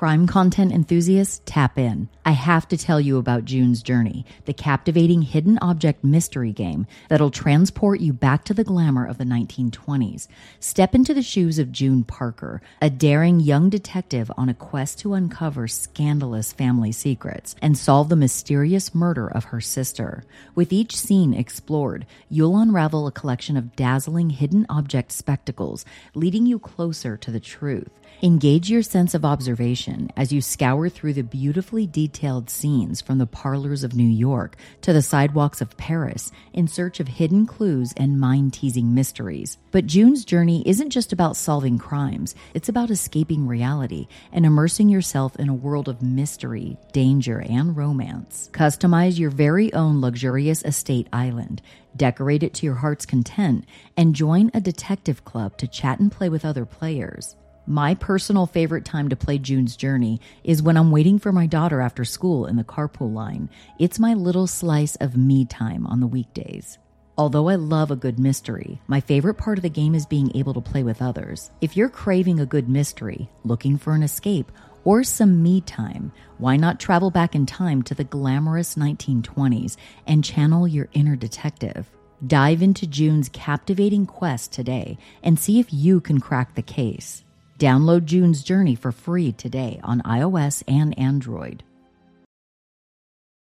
Crime content enthusiasts, tap in. I have to tell you about June's Journey, the captivating hidden object mystery game that'll transport you back to the glamour of the 1920s. Step into the shoes of June Parker, a daring young detective on a quest to uncover scandalous family secrets and solve the mysterious murder of her sister. With each scene explored, you'll unravel a collection of dazzling hidden object spectacles, leading you closer to the truth. Engage your sense of observation as you scour through the beautifully detailed scenes from the parlors of New York to the sidewalks of Paris in search of hidden clues and mind teasing mysteries. But June's journey isn't just about solving crimes, it's about escaping reality and immersing yourself in a world of mystery, danger, and romance. Customize your very own luxurious estate island. Decorate it to your heart's content and join a detective club to chat and play with other players. My personal favorite time to play June's Journey is when I'm waiting for my daughter after school in the carpool line. It's my little slice of me time on the weekdays. Although I love a good mystery, my favorite part of the game is being able to play with others. If you're craving a good mystery, looking for an escape, or some me time, why not travel back in time to the glamorous 1920s and channel your inner detective? Dive into June's captivating quest today and see if you can crack the case. Download June's Journey for free today on iOS and Android.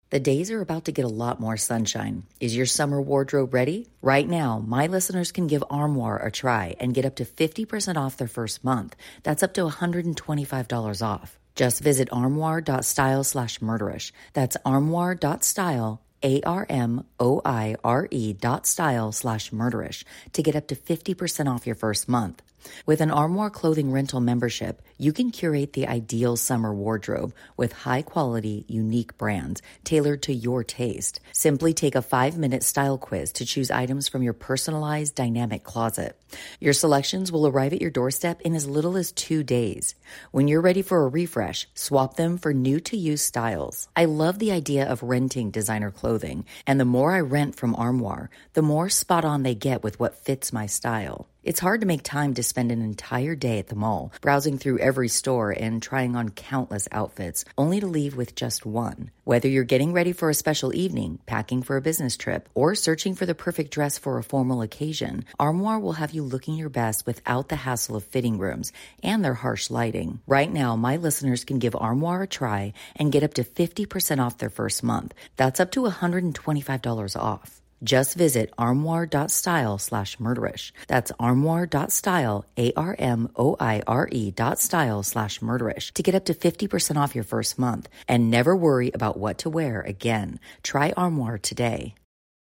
The days are about to get a lot more sunshine. Is your summer wardrobe ready? Right now, my listeners can give Armoire a try and get up to 50% off their first month. That's up to $125 off. Just visit armoire.style slash murderish. That's armoire.style, A R M O I R E dot style slash murderish to get up to 50% off your first month. With an Armoire clothing rental membership, you can curate the ideal summer wardrobe with high quality, unique brands tailored to your taste. Simply take a five minute style quiz to choose items from your personalized dynamic closet. Your selections will arrive at your doorstep in as little as two days. When you're ready for a refresh, swap them for new to use styles. I love the idea of renting designer clothing, and the more I rent from Armoire, the more spot on they get with what fits my style. It's hard to make time to spend an entire day at the mall, browsing through every store and trying on countless outfits, only to leave with just one. Whether you're getting ready for a special evening, packing for a business trip, or searching for the perfect dress for a formal occasion, Armoire will have you looking your best without the hassle of fitting rooms and their harsh lighting. Right now, my listeners can give Armoire a try and get up to 50% off their first month. That's up to $125 off. Just visit armoire.style slash murderish. That's armoire.style, A-R-M-O-I-R-E dot style slash murderish to get up to 50% off your first month and never worry about what to wear again. Try Armoire today.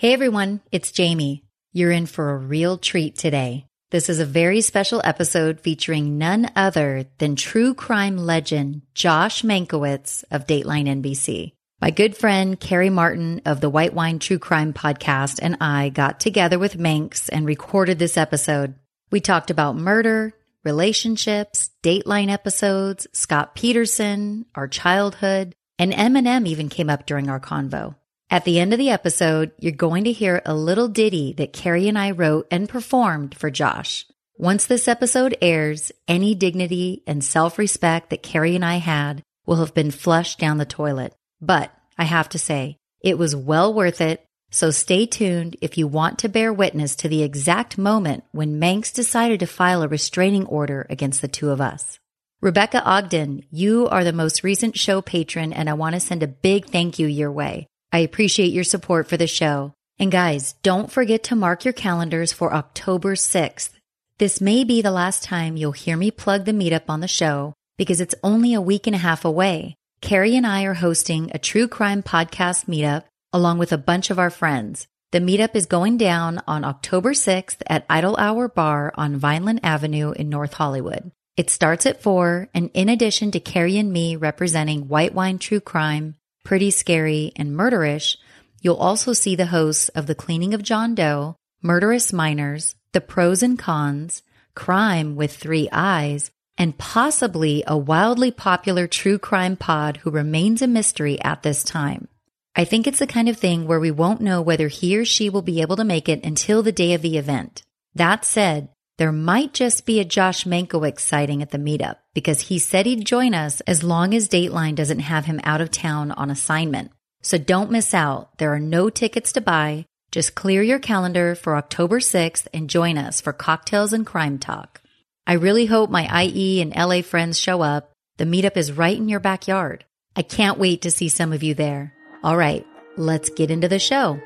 Hey everyone, it's Jami. You're in for a real treat today. This is a very special episode featuring none other than true crime legend Josh Mankiewicz of Dateline NBC. My good friend Kari Martin of the White Wine True Crime podcast and I got together with Manks and recorded this episode. We talked about murder, relationships, Dateline episodes, Scott Peterson, our childhood, and Eminem even came up during our convo. At the end of the episode, you're going to hear a little ditty that Kari and I wrote and performed for Josh. Once this episode airs, any dignity and self respect that Kari and I had will have been flushed down the toilet. But I have to say, it was well worth it. So stay tuned if you want to bear witness to the exact moment when Manks decided to file a restraining order against the two of us. Rebecca Ogden, you are the most recent show patron, and I want to send a big thank you your way. I appreciate your support for the show. And guys, don't forget to mark your calendars for October 6th. This may be the last time you'll hear me plug the meetup on the show because it's only a week and a half away. Kari and I are hosting a true crime podcast meetup along with a bunch of our friends. The meetup is going down on October 6th at Idle Hour Bar on Vineland Avenue in North Hollywood. It starts at 4, and in addition to Kari and me representing White Wine True Crime, Pretty Scary, and Murderish, you'll also see the hosts of The Cleaning of John Doe, Murderous Minors, The Pros and Cons, Crime with Three Eyes, and possibly a wildly popular true crime pod who remains a mystery at this time. I think it's the kind of thing where we won't know whether he or she will be able to make it until the day of the event. That said, there might just be a Josh Mankiewicz sighting at the meetup because he said he'd join us as long as Dateline doesn't have him out of town on assignment. So don't miss out. There are no tickets to buy. Just clear your calendar for October 6th and join us for cocktails and crime talk. I really hope my IE and LA friends show up. The meetup is right in your backyard. I can't wait to see some of you there. All right, let's get into the show.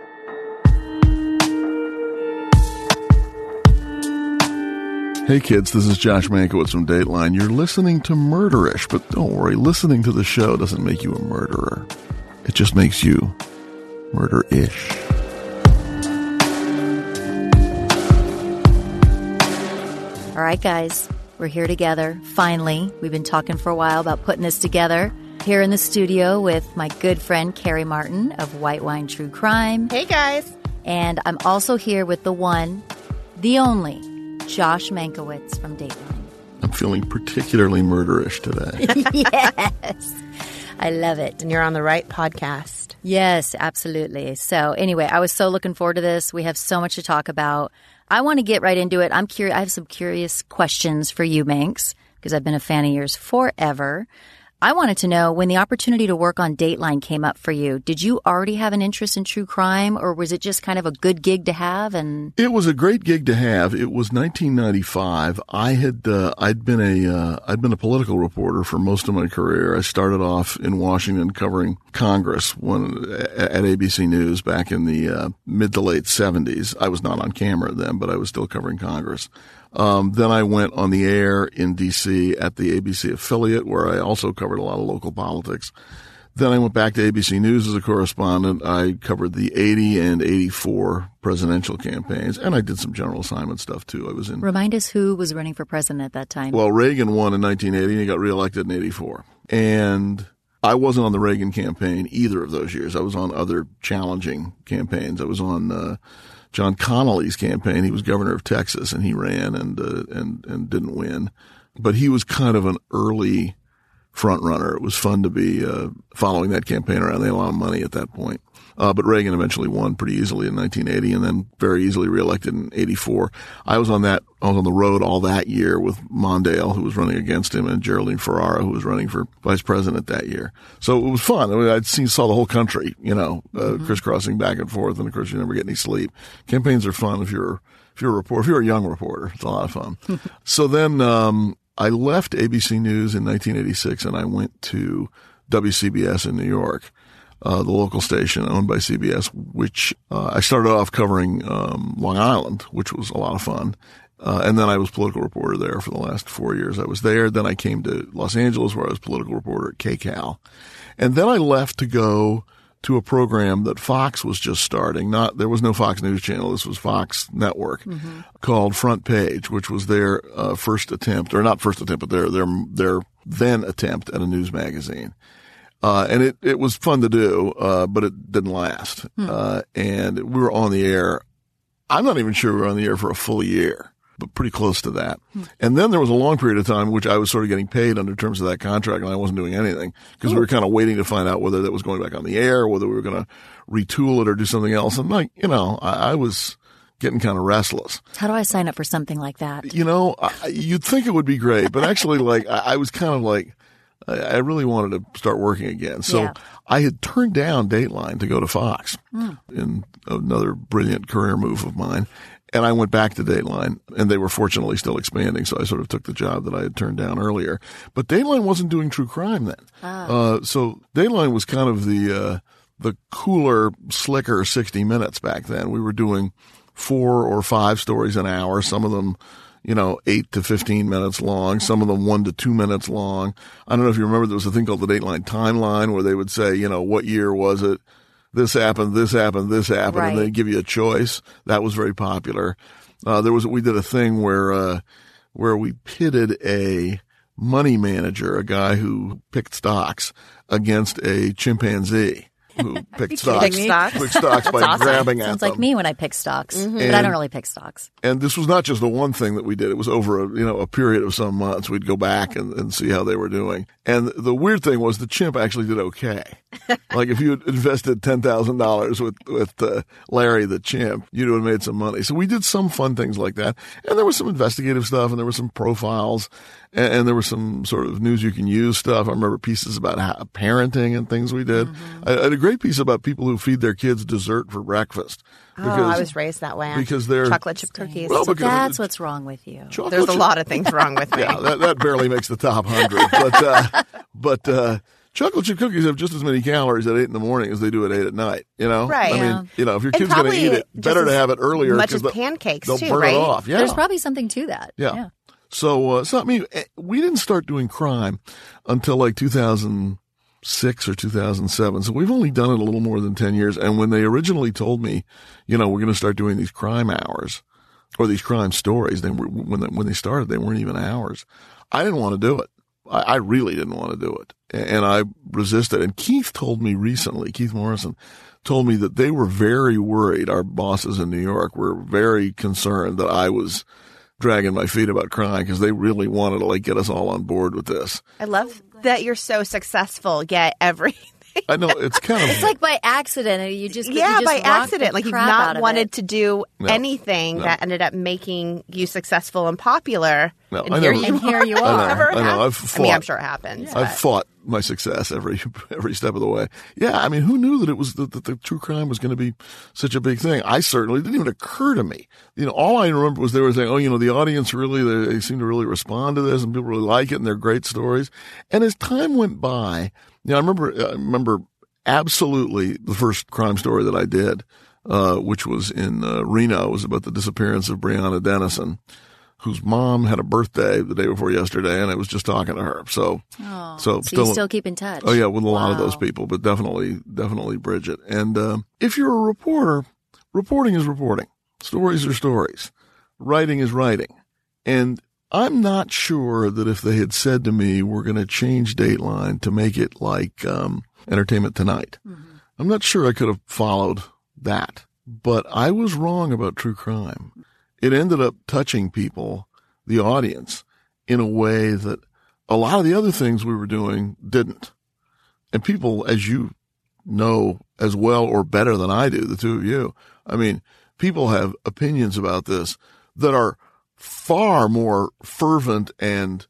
Hey kids, this is Josh Mankiewicz from Dateline. You're listening to Murderish, but don't worry, listening to the show doesn't make you a murderer. It just makes you murder-ish. All right, guys, we're here together. Finally, we've been talking for a while about putting this together. Here in the studio with my good friend Kari Martin of White Wine True Crime. Hey, guys. And I'm also here with the one, the only, Josh Mankiewicz from Dateline. I'm feeling particularly murderish today. yes. I love it. And you're on the right podcast. Yes, absolutely. So, anyway, I was so looking forward to this. We have so much to talk about. I want to get right into it. I'm curious. I have some curious questions for you, Manks, because I've been a fan of yours forever. I wanted to know when the opportunity to work on Dateline came up for you, did you already have an interest in true crime or was it just kind of a good gig to have and It was a great gig to have. It was 1995. I had uh, I'd been a uh, I'd been a political reporter for most of my career. I started off in Washington covering Congress when at ABC News back in the uh, mid to late 70s. I was not on camera then, but I was still covering Congress. Um, then I went on the air in DC at the ABC affiliate where I also covered a lot of local politics. Then I went back to ABC News as a correspondent. I covered the 80 and 84 presidential campaigns, and I did some general assignment stuff too. I was in. Remind us who was running for president at that time. Well, Reagan won in 1980 and he got reelected in 84. And I wasn't on the Reagan campaign either of those years. I was on other challenging campaigns. I was on, uh, John Connally's campaign. He was governor of Texas and he ran and, uh, and, and didn't win. But he was kind of an early front runner. It was fun to be, uh, following that campaign around. They had a lot of money at that point. Uh, but Reagan eventually won pretty easily in 1980 and then very easily reelected in 84. I was on that, I was on the road all that year with Mondale, who was running against him, and Geraldine Ferraro, who was running for vice president that year. So it was fun. I mean, I'd seen, saw the whole country, you know, uh, mm-hmm. crisscrossing back and forth. And of course, you never get any sleep. Campaigns are fun if you're, if you're a reporter, if you're a young reporter, it's a lot of fun. so then, um, I left ABC News in 1986 and I went to WCBS in New York uh, the local station owned by CBS, which uh, I started off covering um, Long Island, which was a lot of fun. Uh, and then I was political reporter there for the last four years. I was there. Then I came to Los Angeles where I was political reporter at KCAL. And then I left to go to a program that Fox was just starting. Not, there was no Fox News channel. This was Fox Network mm-hmm. called Front Page, which was their uh, first attempt, or not first attempt, but their, their, their then attempt at a news magazine. Uh, and it, it was fun to do, uh, but it didn't last. Hmm. Uh, and we were on the air. I'm not even sure we were on the air for a full year, but pretty close to that. Hmm. And then there was a long period of time which I was sort of getting paid under terms of that contract and I wasn't doing anything because we were kind of waiting to find out whether that was going back on the air, whether we were going to retool it or do something else. And like, you know, I, I was, getting kind of restless. How do I sign up for something like that? You know, I, you'd think it would be great, but actually, like, I, I was kind of like, I really wanted to start working again. So yeah. I had turned down Dateline to go to Fox mm. in another brilliant career move of mine. And I went back to Dateline and they were fortunately still expanding. So I sort of took the job that I had turned down earlier, but Dateline wasn't doing true crime then. Ah. Uh, so Dateline was kind of the, uh, the cooler, slicker 60 minutes back then. We were doing four or five stories an hour, some of them you know, eight to 15 minutes long, some of them one to two minutes long. I don't know if you remember there was a thing called the Dateline timeline where they would say, you know, what year was it? This happened, this happened, this happened, right. and they give you a choice. That was very popular. Uh, there was, we did a thing where, uh, where we pitted a money manager, a guy who picked stocks against a chimpanzee who picked stocks, stocks? picked stocks by awesome. grabbing at Sounds them. like me when I pick stocks, but I don't really pick stocks. And this was not just the one thing that we did. It was over a, you know, a period of some months. We'd go back and, and see how they were doing. And the weird thing was the chimp actually did okay. like if you had invested $10,000 with, with uh, Larry the chimp, you'd have made some money. So we did some fun things like that. And there was some investigative stuff and there were some profiles and, and there was some sort of news you can use stuff. I remember pieces about how, parenting and things we did. I, I great piece about people who feed their kids dessert for breakfast. Oh, I was raised that way. because they're chocolate chip cookies. Well, So because that's what's wrong with you. chocolate There's a lot of things wrong with me. yeah, that, that barely makes the top hundred. But uh, but uh, chocolate chip cookies have just as many calories at eight in the morning as they do at eight at night. You know, Right. I Yeah. mean, you know, if your And kid's going to eat it, better to have it earlier. much 'cause as they'll- pancakes, they'll too, burn right? it off. Yeah, There's probably something to that. yeah. So, uh, so I mean, eh, we didn't start doing crime until like 2006 or 2007. So we've only done it a little more than 10 years. And when they originally told me, you know, we're going to start doing these crime hours or these crime stories, they were, when they, when they started, they weren't even hours. I didn't want to do it. I, I really didn't want to do it. And I resisted. And Keith told me recently, Keith Morrison told me that they were very worried. Our bosses in New York were very concerned that I was dragging my feet about crying because they really wanted to like get us all on board with this. I love that you're so successful, yet every I know it's kind of It's like by accident, you just you yeah, just by accident. Like you've not wanted to do No. anything No. that ended up making you successful and popular. No, and I here know. you And here you are. are. I know, I know. I've I mean, I'm sure it happens. I've fought my success every every step of the way. Yeah, I mean, who knew that it was that, that the true crime was going to be such a big thing? I certainly it didn't even occur to me. You know, all I remember was they were saying, "Oh, you know, the audience really they, they seem to really respond to this, and people really like it, and they're great stories." And as time went by, you know, I remember I remember absolutely the first crime story that I did, uh, which was in uh, Reno, was about the disappearance of Brianna Denison whose mom had a birthday the day before yesterday, and I was just talking to her. So, so, So you still keep in touch. oh yeah, with a lot of those people, but definitely, definitely Bridget. And um, if you're a reporter, reporting is reporting. Stories are stories. Writing is writing. And I'm not sure that if they had said to me, "We're going to change Dateline to make it like um, Entertainment Tonight," I'm not sure I could have followed that. But I was wrong about true crime it ended up touching people, the audience, in a way that a lot of the other things we were doing didn't. And people, as you know as well or better than I do, the two of you, I mean, people have opinions about this that are far more fervent and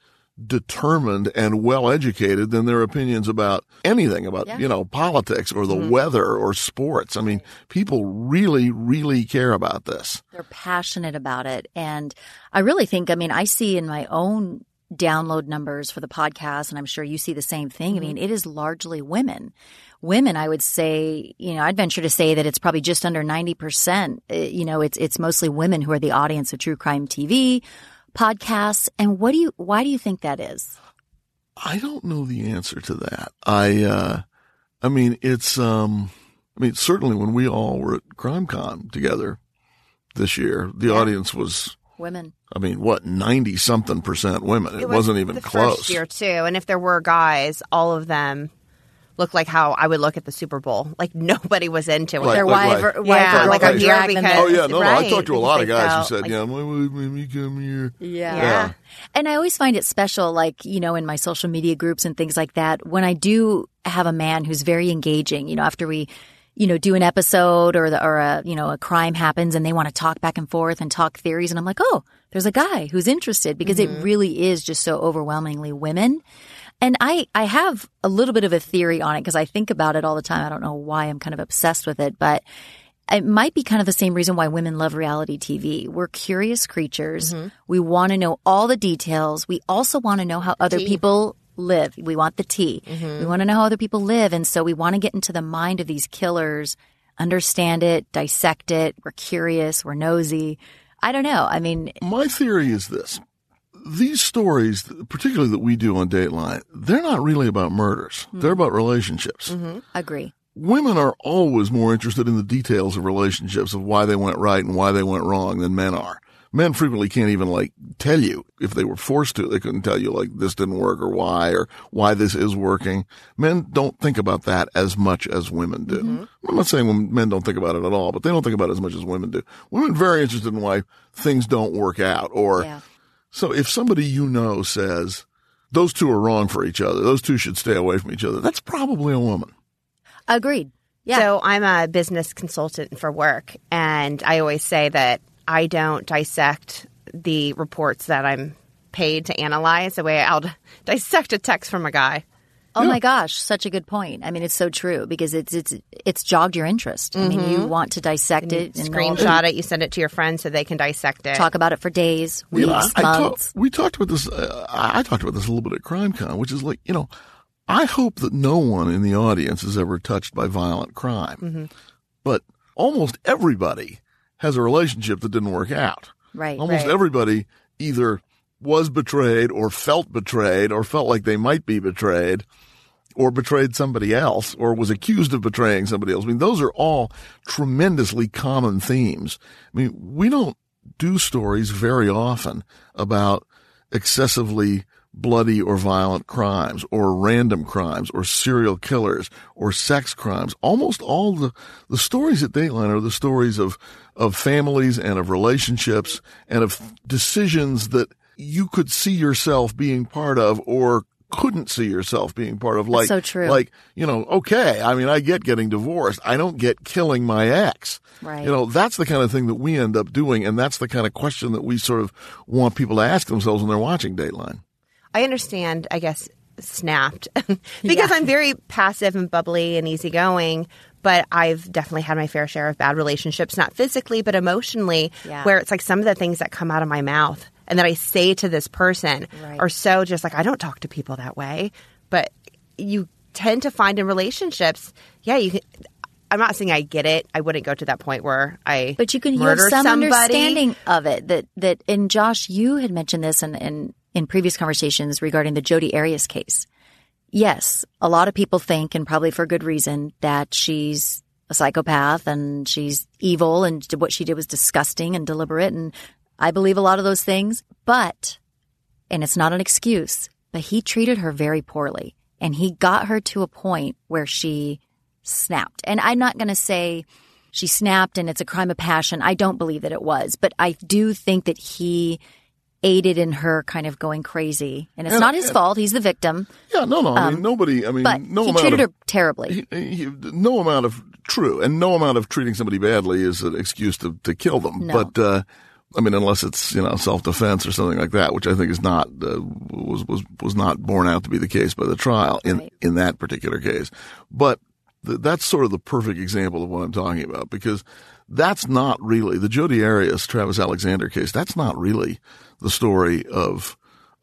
determined and well educated than their opinions about anything about, Yeah. you know, politics or the mm-hmm. weather or sports. I mean, people really, really care about this. They're passionate about it. And I really think, I mean, I see in my own download numbers for the podcast, and I'm sure you see the same thing. I mean, it is largely women. Women, I would say, you know, I'd venture to say that it's probably just under 90%. Uh, You know, it's, it's mostly women who are the audience of true crime TV, podcasts. And what do you, why do you think that is? I don't know the answer to that. I, uh, I mean, it's, um, I mean, certainly when we all were at CrimeCon together this year, the audience was, Women. I mean, what, 90 something percent women. It, was wasn't even the close. First year too, and if there were guys, all of them looked like how I would look at the Super Bowl. Like nobody was into it. Right, Their like- wife, like- or, Yeah, or like girlfriend I'm here drag them because- Oh yeah, no, no, I talked to a lot of because they guys who felt said, like- "Yeah, why would we come here?" Yeah. Yeah. And I always find it special, like, you know, in my social media groups and things like that, when I do have a man who's very engaging, you know, after we, you know, do an episode or the, or a, you know, a crime happens and they want to talk back and forth and talk theories. And I'm like, oh, there's a guy who's interested because it mm-hmm. really is just so overwhelmingly women. And I, I have a little bit of a theory on it because I think about it all the time. I don't know why I'm kind of obsessed with it, but it might be kind of the same reason why women love reality TV. We're curious creatures. Mm-hmm. We want to know all the details. We also want to know how other people live. We want the tea. Mm-hmm. We want to know how other people live. And so we want to get into the mind of these killers, understand it, dissect it. We're curious. We're nosy. I don't know. I mean, My theory is this. These stories, particularly that we do on Dateline, they're not really about murders. Hmm. They're about relationships. Mm-hmm. agree. women are always more interested in the details of relationships of why they went right and why they went wrong than men are. Men frequently can't even like tell you if they were forced to. They couldn't tell you like this didn't work or why or why this is working. Men don't think about that as much as women do. Mm-hmm. I'm not saying when men don't think about it at all, but they don't think about it as much as women do. Women are very interested in why things don't work out or Yeah. so if somebody you know says those two are wrong for each other, those two should stay away from each other, that's probably a woman. Agreed. Yeah. So I'm a business consultant for work, and I always say that I don't dissect the reports that I'm paid to analyze the way I'll dissect a text from a guy. Oh my gosh, such a good point. I mean, it's so true because it's it's it's jogged your interest. I mean, you want to dissect it and know- Screenshot it, you send it to your friends so they can dissect it. talk about it for days, weeks, You know, I, I talk- we talked about this. Uh, I I talked about this a little bit at CrimeCon, which is like, you know, I hope that no one in the audience is ever touched by violent crime, Mm-hmm. but almost everybody has a relationship that didn't work out. right. Almost Right. everybody either was betrayed or felt betrayed or felt like they might be betrayed or betrayed somebody else or was accused of betraying somebody else. I mean, those are all tremendously common themes. I mean, we don't do stories very often about excessively bloody or violent crimes or random crimes or serial killers or sex crimes. Almost all the, the stories at Dateline are the stories of, of families and of relationships and of decisions that you could see yourself being part of or couldn't see yourself being part of. Like, so true. like, you know, okay. I mean, I get getting divorced. I don't get killing my ex. Right. You know, that's the kind of thing that we end up doing. And that's the kind of question that we sort of want people to ask themselves when they're watching Dateline. I understand, I guess, snapped because I'm very passive and bubbly and easygoing. But I've definitely had my fair share of bad relationships, not physically, but emotionally, Yeah. where it's like some of the things that come out of my mouth and that I say to this person Right. are so just like, I don't talk to people that way. But you tend to find in relationships, yeah, you can. I'm not saying I get it. I wouldn't go to that point where I But you can you have some somebody. understanding of it that that and Josh, you had mentioned this in, in in previous conversations regarding the Jodi Arias case. Yes, a lot of people think, and probably for good reason, that she's a psychopath and she's evil and what she did was disgusting and deliberate. And I believe a lot of those things, but, and it's not an excuse, but he treated her very poorly and he got her to a point where she snapped. And I'm not going to say she snapped and it's a crime of passion. I don't believe that it was, but I do think that he aided in her kind of going crazy. And it's And- not his fault. He's the victim, Yeah, no, no. I mean, nobody, I mean, but no he amount treated of, her terribly. he- he- no amount of true and no amount of treating somebody badly is an excuse to, to kill them. No. But, uh, I mean, unless it's, you know, self-defense or something like that, which I think is not, uh, was, was, was not borne out to be the case by the trial in, Right. in that particular case. But th- that's sort of the perfect example of what I'm talking about because that's not really the Jodi Arias, Travis Alexander case. That's not really the story of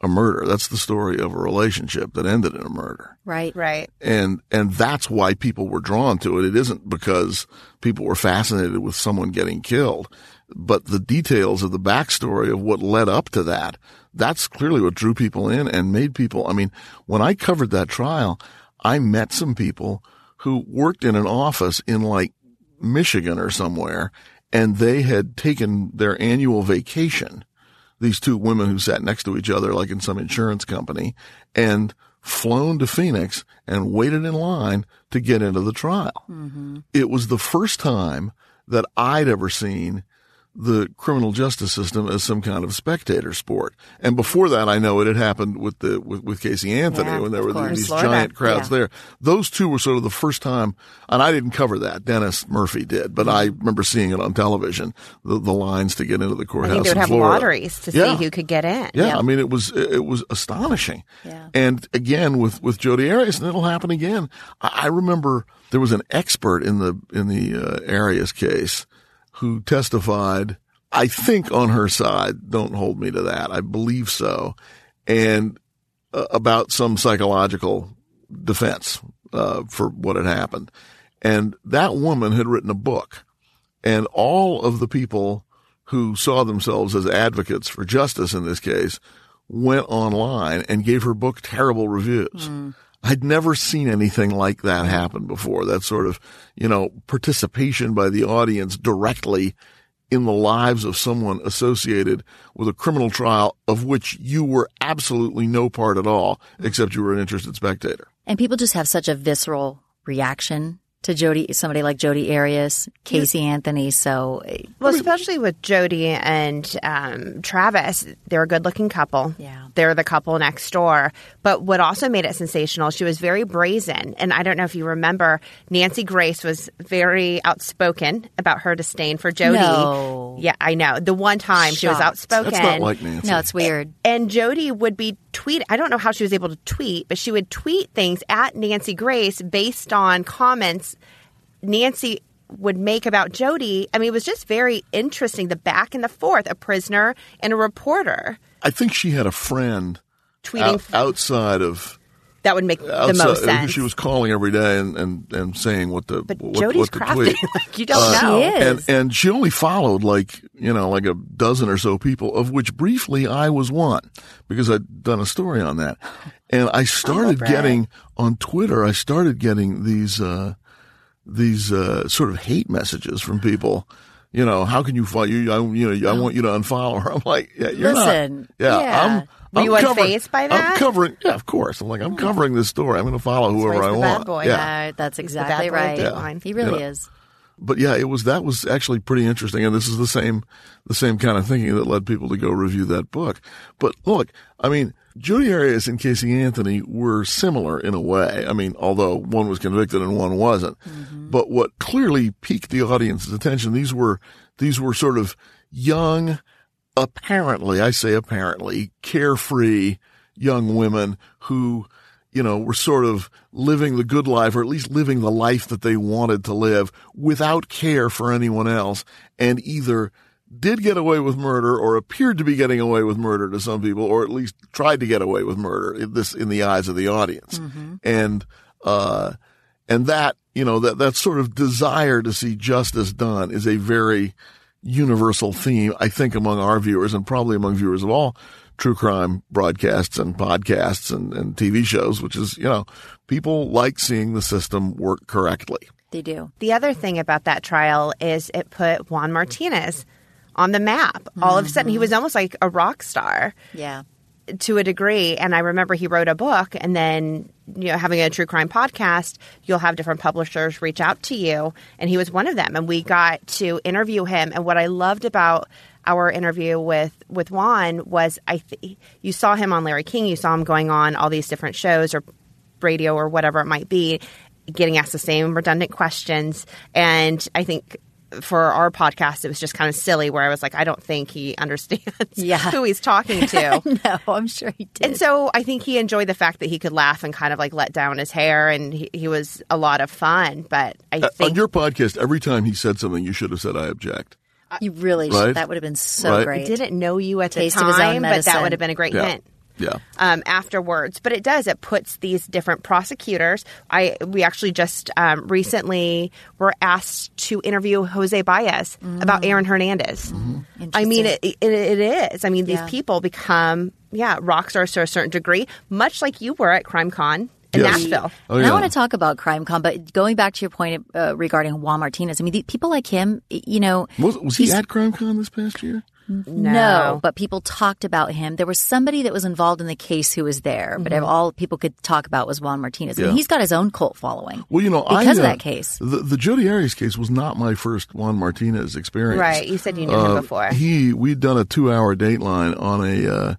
a murder. That's the story of a relationship that ended in a murder Right. Right. and and that's why people were drawn to it. It isn't because people were fascinated with someone getting killed, but the details of the backstory of what led up to that. That's clearly what drew people in and made people. I mean, when I covered that trial, I met some people who worked in an office in like Michigan or somewhere, and they had taken their annual vacation these two women who sat next to each other, like in some insurance company, and flown to Phoenix and waited in line to get into the trial. Mm-hmm. It was the first time that I'd ever seen the criminal justice system as some kind of spectator sport. And before that, I know it had happened with the with, with Casey Anthony Yeah, when there were course. these Florida. giant crowds Yeah. there. Those two were sort of the first time, and I didn't cover that. Dennis Murphy did, but I remember seeing it on television. The, the lines to get into the I courthouse. think they would in have Florida. lotteries to Yeah. see who could get in. Yeah, I mean, it was it was astonishing. Yeah. And again, with with Jodi Arias, and it'll happen again. I, I remember there was an expert in the in the uh, Arias case who testified. I think on her side. Don't hold me to that. I believe so, and uh, about some psychological defense uh, for what had happened. And that woman had written a book, and all of the people who saw themselves as advocates for justice in this case went online and gave her book terrible reviews. I'd never seen anything like that happen before. That sort of, you know, participation by the audience directly in the lives of someone associated with a criminal trial of which you were absolutely no part at all, except you were an interested spectator. And people just have such a visceral reaction to Jodi, somebody like Jodi Arias, Casey Anthony. So, well, especially with Jodi and um, Travis, they're a good-looking couple. Yeah, they're the couple next door. But what also made it sensational, she was very brazen. And I don't know if you remember, Nancy Grace was very outspoken about her disdain for Jodi. No. Yeah, I know. The one time she was outspoken. That's not like Nancy. no, it's weird. and Jodi would be tweet. I don't know how she was able to tweet, but she would tweet things at Nancy Grace based on comments Nancy would make about Jodi. I mean, it was just very interesting. The back and the forth, a prisoner and a reporter I think she had a friend tweeting out, outside of that would make outside, the most sense. She was calling every day and, and, and saying what the but what, Jodi's what the crafty. tweet. like you don't Uh, know. She is. and and she only followed like you know like a dozen or so people, of which briefly I was one because I'd done a story on that, and I started Brad. getting on Twitter. I started getting these uh, these uh, sort of hate messages from people. You know, how can you follow you? I, you know, I want you to unfollow her. I'm like, yeah, you're Listen, not. Yeah, yeah. I'm. Were I'm you covering, unfazed by that? I'm covering. Yeah, of course. I'm like, I'm covering this story. I'm going to follow whoever I he's the bad want. boy. Yeah. Uh, that's exactly bad boy right. of Dateline. He really Yeah. is. but yeah, it was that was actually pretty interesting, and this is the same the same kind of thinking that led people to go review that book. But look, I mean, Jodi Arias and Casey Anthony were similar in a way. I mean, although one was convicted and one wasn't. Mm-hmm. But what clearly piqued the audience's attention these were these were sort of young, apparently, I say apparently, carefree young women who you know, were sort of living the good life or at least living the life that they wanted to live without care for anyone else and either did get away with murder or appeared to be getting away with murder to some people or at least tried to get away with murder in this in the eyes of the audience. And uh and that, you know, that that sort of desire to see justice done is a very universal theme, I think, among our viewers and probably among viewers of all true crime broadcasts and podcasts and, and TV shows, which is, you know, people like seeing the system work correctly. They do. The other thing about that trial is it put Juan Martinez on the map. All of a sudden, he was mm-hmm. almost like a rock star Yeah. to a degree. And I remember he wrote a book, and then you know, having a true crime podcast, you'll have different publishers reach out to you, and he was one of them. And we got to interview him. And what I loved about our interview with with Juan was I th- you saw him on Larry King, you saw him going on all these different shows or radio or whatever it might be, getting asked the same redundant questions. And I think for our podcast, it was just kind of silly where I was like, I don't think he understands Yeah. who he's talking to. No, I'm sure he did. And so I think he enjoyed the fact that he could laugh and kind of like let down his hair, and he, he was a lot of fun. But I Uh, think on your podcast, every time he said something, you should have said, I object. you really Right? should. That would have been so Right. I great. didn't know you at Taste the of his own time, but that would have been a great Yeah. hint. Yeah. um, afterwards. But it does. It puts these different prosecutors. I we actually just um, recently were asked to interview Jose Baez about Aaron Hernandez. I mean, it, it, it is. I mean, these Yeah. people become yeah rock stars to a certain degree, much like you were at CrimeCon in Yes. Nashville. Oh, yeah. I want to talk about CrimeCon, but going back to your point uh, regarding Juan Martinez, I mean, the, people like him, you know, Was, was he he's- at CrimeCon this past year? No. but people talked about him. There was somebody that was involved in the case who was there, but all people could talk about was Juan Martinez. I mean, he's got his own cult following. Well, you know, because I, of uh, that case. The, the Jodi Arias case was not my first Juan Martinez experience. Right. You said you knew him Uh, before. He we'd done a two hour dateline on a uh,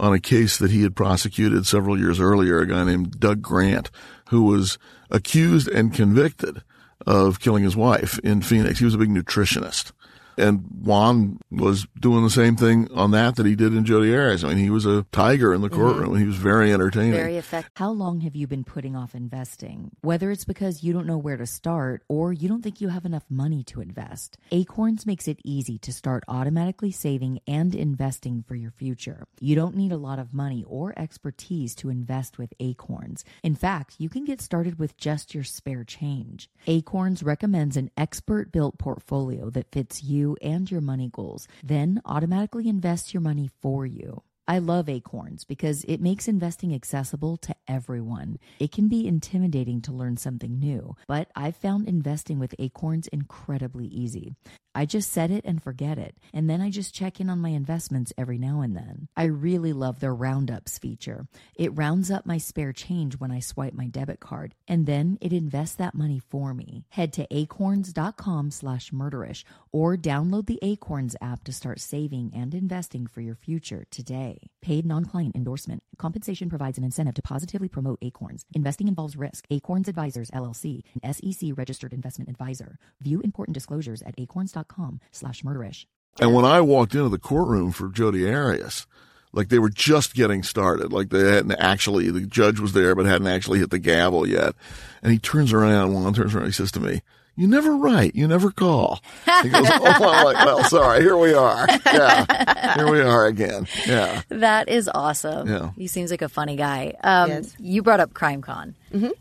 on a case that he had prosecuted several years earlier. A guy named Doug Grant, who was accused and convicted of killing his wife in Phoenix. He was a big nutritionist. And Juan was doing the same thing on that that he did in Jodi Arias. I mean, he was a tiger in the mm-hmm. courtroom. He was very entertaining. Very effective. How long have you been putting off investing? Whether it's because you don't know where to start or you don't think you have enough money to invest, Acorns makes it easy to start automatically saving and investing for your future. You don't need a lot of money or expertise to invest with Acorns. In fact, you can get started with just your spare change. Acorns recommends an expert built portfolio that fits you and your money goals, then automatically invests your money for you. I love Acorns because it makes investing accessible to everyone. It can be intimidating to learn something new, but I've found investing with Acorns incredibly easy. I just set it and forget it. And then I just check in on my investments every now and then. I really love their roundups feature. It rounds up my spare change when I swipe my debit card, and then it invests that money for me. Head to acorns.com slash murderish or download the Acorns app to start saving and investing for your future today. Paid non-client endorsement. Compensation provides an incentive to positively promote Acorns. Investing involves risk. Acorns Advisors LLC, an SEC registered investment advisor. View important disclosures at acorns.com slash murderish. And when I walked into the courtroom for Jodi Arias, like they were just getting started. Like they hadn't actually, the judge was there, but hadn't actually hit the gavel yet. And he turns around, Juan turns around, he says to me, you never write, you never call. He goes, oh, I'm like, well, sorry, here we are. Yeah, here we are again. Yeah. That is awesome. Yeah. He seems like a funny guy. Um, Yes. You brought up CrimeCon.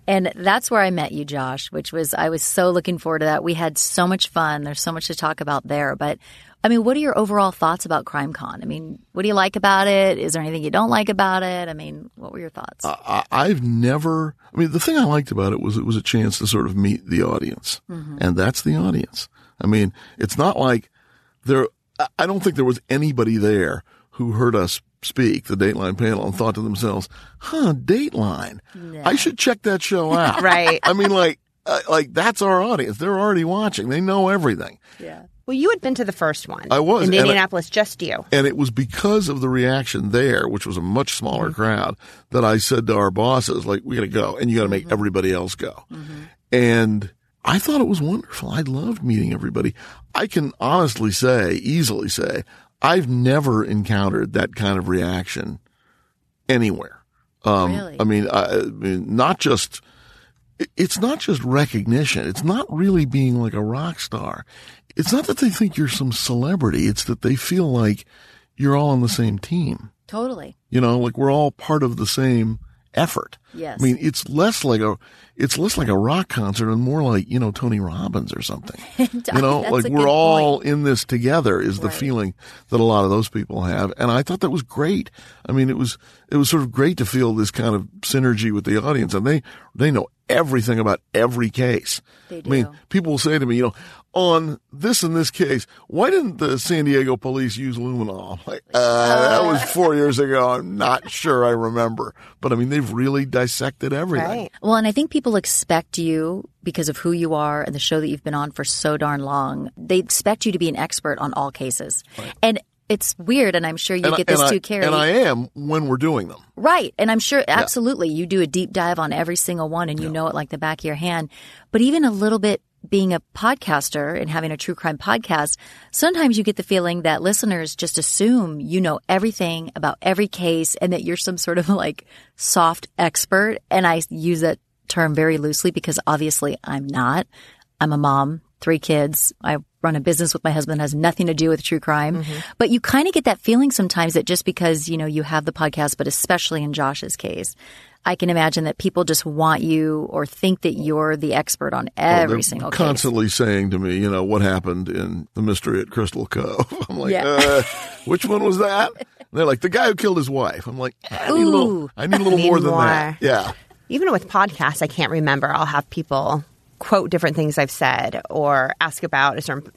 And that's where I met you, Josh, which was, I was so looking forward to that. We had so much fun. There's so much to talk about there. But I mean, what are your overall thoughts about CrimeCon? I mean, what do you like about it? Is there anything you don't like about it? I mean, what were your thoughts? I, I've never, I mean, the thing I liked about it was it was a chance to sort of meet the audience. And that's the audience. I mean, it's not like there, I- I don't think there was anybody there who heard us speak, the Dateline panel, and thought to themselves, huh, Dateline. I should check that show out. Right. I mean, like, uh, like that's our audience. They're already watching. They know everything. yeah. Well, you had been to the first one. I was, in and I- Indianapolis, just you. And it was because of the reaction there, which was a much smaller Mm-hmm. crowd, that I said to our bosses, like, we got to go and you got to make Mm-hmm. everybody else go. And I thought it was wonderful. I loved meeting everybody. I can honestly say, easily say, I've never encountered that kind of reaction anywhere. Um, Really? I mean, I, I mean, not just, it's not just recognition. It's not really being like a rock star. It's not that they think you're some celebrity. It's that they feel like you're all on the same team. Totally. You know, like we're all part of the same effort. Yes. I mean, it's less like a, it's less like a rock concert and more like, you know, Tony Robbins or something. You know, like we're all point. in this together is the Right. feeling that a lot of those people have. And I thought that was great. I mean, it was, it was sort of great to feel this kind of synergy with the audience and they, they know everything about every case. They I mean, people will say to me, you know, on this in this case, why didn't the San Diego police use luminol? Like, uh, that was four years ago. I'm not sure I remember, but I mean, they've really dissected everything. Right. Well, and I think people expect you because of who you are and the show that you've been on for so darn long. They expect you to be an expert on all cases. And it's weird, and I'm sure you And I- get this too, Kari. And I am when we're doing them. Right. And I'm sure absolutely you do a deep dive on every single one and you know it like the back of your hand. But even a little bit being a podcaster and having a true crime podcast, sometimes you get the feeling that listeners just assume you know everything about every case and that you're some sort of like soft expert. And I use that term very loosely because obviously I'm not. I'm a mom, three kids. I run a business with my husband that has nothing to do with true crime. Mm-hmm. But you kind of get that feeling sometimes that just because, you know, you have the podcast, but especially in Josh's case, I can imagine that people just want you or think that you're the expert on every They're single case. constantly saying to me, you know, what happened in the mystery at Crystal Cove. I'm like, Yeah. uh, which one was that? And they're like, the guy who killed his wife. I'm like, I need a little, Ooh. I need a little Need more than more. that. Yeah. Even with podcasts, I can't remember. I'll have people quote different things I've said or ask about a certain you know,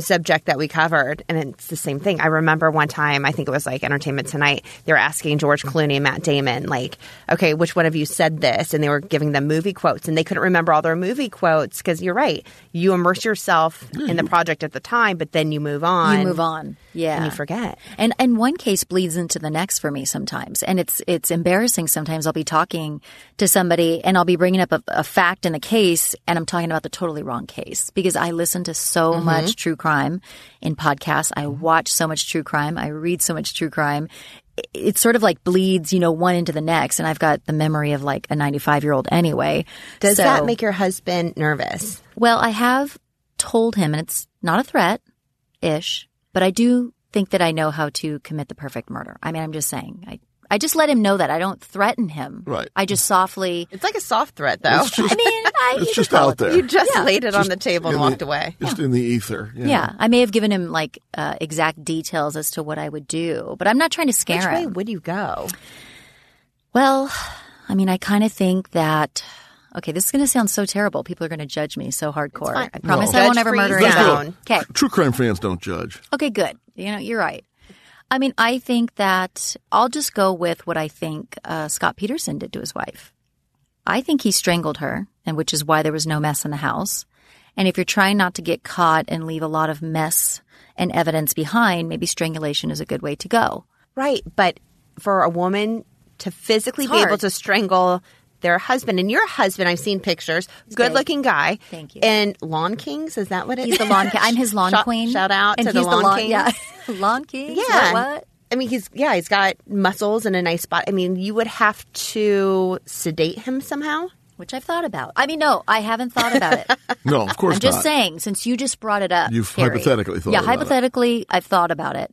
subject that we covered, and it's the same thing. I remember one time, I think it was like Entertainment Tonight, they were asking George Clooney and Matt Damon, like, okay, which one of you said this? And they were giving them movie quotes, and they couldn't remember all their movie quotes because you're right. You immerse yourself in the hmm. project at the time, but then you move on. You move on. Yeah. And you forget. And and one case bleeds into the next for me sometimes. And it's it's embarrassing sometimes I'll be talking to somebody and I'll be bringing up a, a fact in the case and I'm talking about the totally wrong case because I listen to so mm-hmm. much true crime in podcasts. I watch so much true crime. I read so much true crime. It- It sort of like bleeds, you know, one into the next. And I've got the memory of like a 95 year old anyway. Does So- that make your husband nervous? well, I have told him, and it's not a threat ish, but I do think that I know how to commit the perfect murder. I mean, I'm just saying. I, I just let him know that I don't threaten him. Right. I just softly. It's like a soft threat, though. Just, I mean, I, you it's could just out it- there. you just Yeah. laid it on the table and in the- walked away. Just in the ether. Yeah. Yeah, I may have given him like uh, exact details as to what I would do, but I'm not trying to scare Which way him. would you go? Well, I mean, I kind of think that Okay, this is going to sound so terrible. People are going to judge me so hardcore. I promise No. I won't ever murder anyone. Okay. True crime fans don't judge. Okay, good. You know, you're right. I mean, I think that I'll just go with what I think uh, Scott Peterson did to his wife. I think he strangled her, and which is why there was no mess in the house. And if you're trying not to get caught and leave a lot of mess and evidence behind, maybe strangulation is a good way to go. Right, but for a woman to physically It's be able to strangle their husband, and your husband, I've seen pictures, good looking guy. Thank you. And Lawn Kings, is that what it is? He's the lawn king. I'm his lawn Shout- queen. Shout out and to the he's Lawn Kings. Yeah, lawn king. Yeah. What? what? I mean, he's yeah, he's got muscles and a nice body. I mean, you would have to sedate him somehow. Which I've thought about. I mean, no, I haven't thought about it. No, of course I'm just not. saying, since you just brought it up, You've Kari. hypothetically thought Yeah, about it. hypothetically, I've thought about it.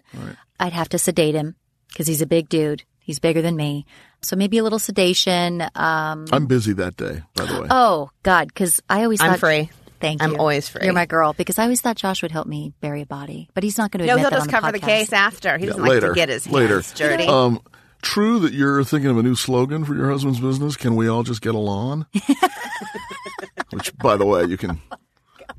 I'd have to sedate him because he's a big dude. He's bigger than me, so maybe a little sedation. Um, I'm busy that day, by the way. oh God, because I always I'm thought, free. Thank you. I'm always free. You're my girl because I always thought Josh would help me bury a body, but he's not going to. No, admit he'll that just on cover the podcast. case after. He doesn't later. like to get his hands later. dirty. Um, true that you're thinking of a new slogan for your husband's business. Can we all just get along? Which, by the way, you can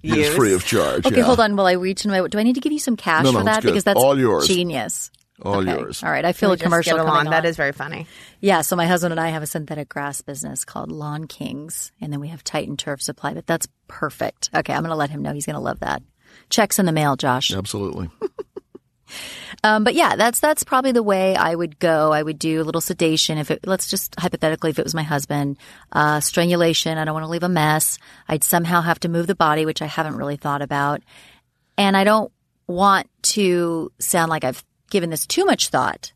use Use. free of charge. Okay, yeah. hold on. While I reach in my, do I need to give you some cash No, for that? it's good. Because that's All yours. Genius. All Okay. yours. All right, I feel We a commercial get coming That on. is very funny. Yeah, so my husband and I have a synthetic grass business called Lawn Kings, and then we have Titan Turf Supply, but that's perfect. Okay, I'm going to let him know. He's going to love that. Checks in the mail, Josh. Absolutely. Um, but yeah, that's that's probably the way I would go. I would do a little sedation. If it, let's just hypothetically, if it was my husband, uh, strangulation. I don't want to leave a mess. I'd somehow have to move the body, which I haven't really thought about, and I don't want to sound like I've given this too much thought.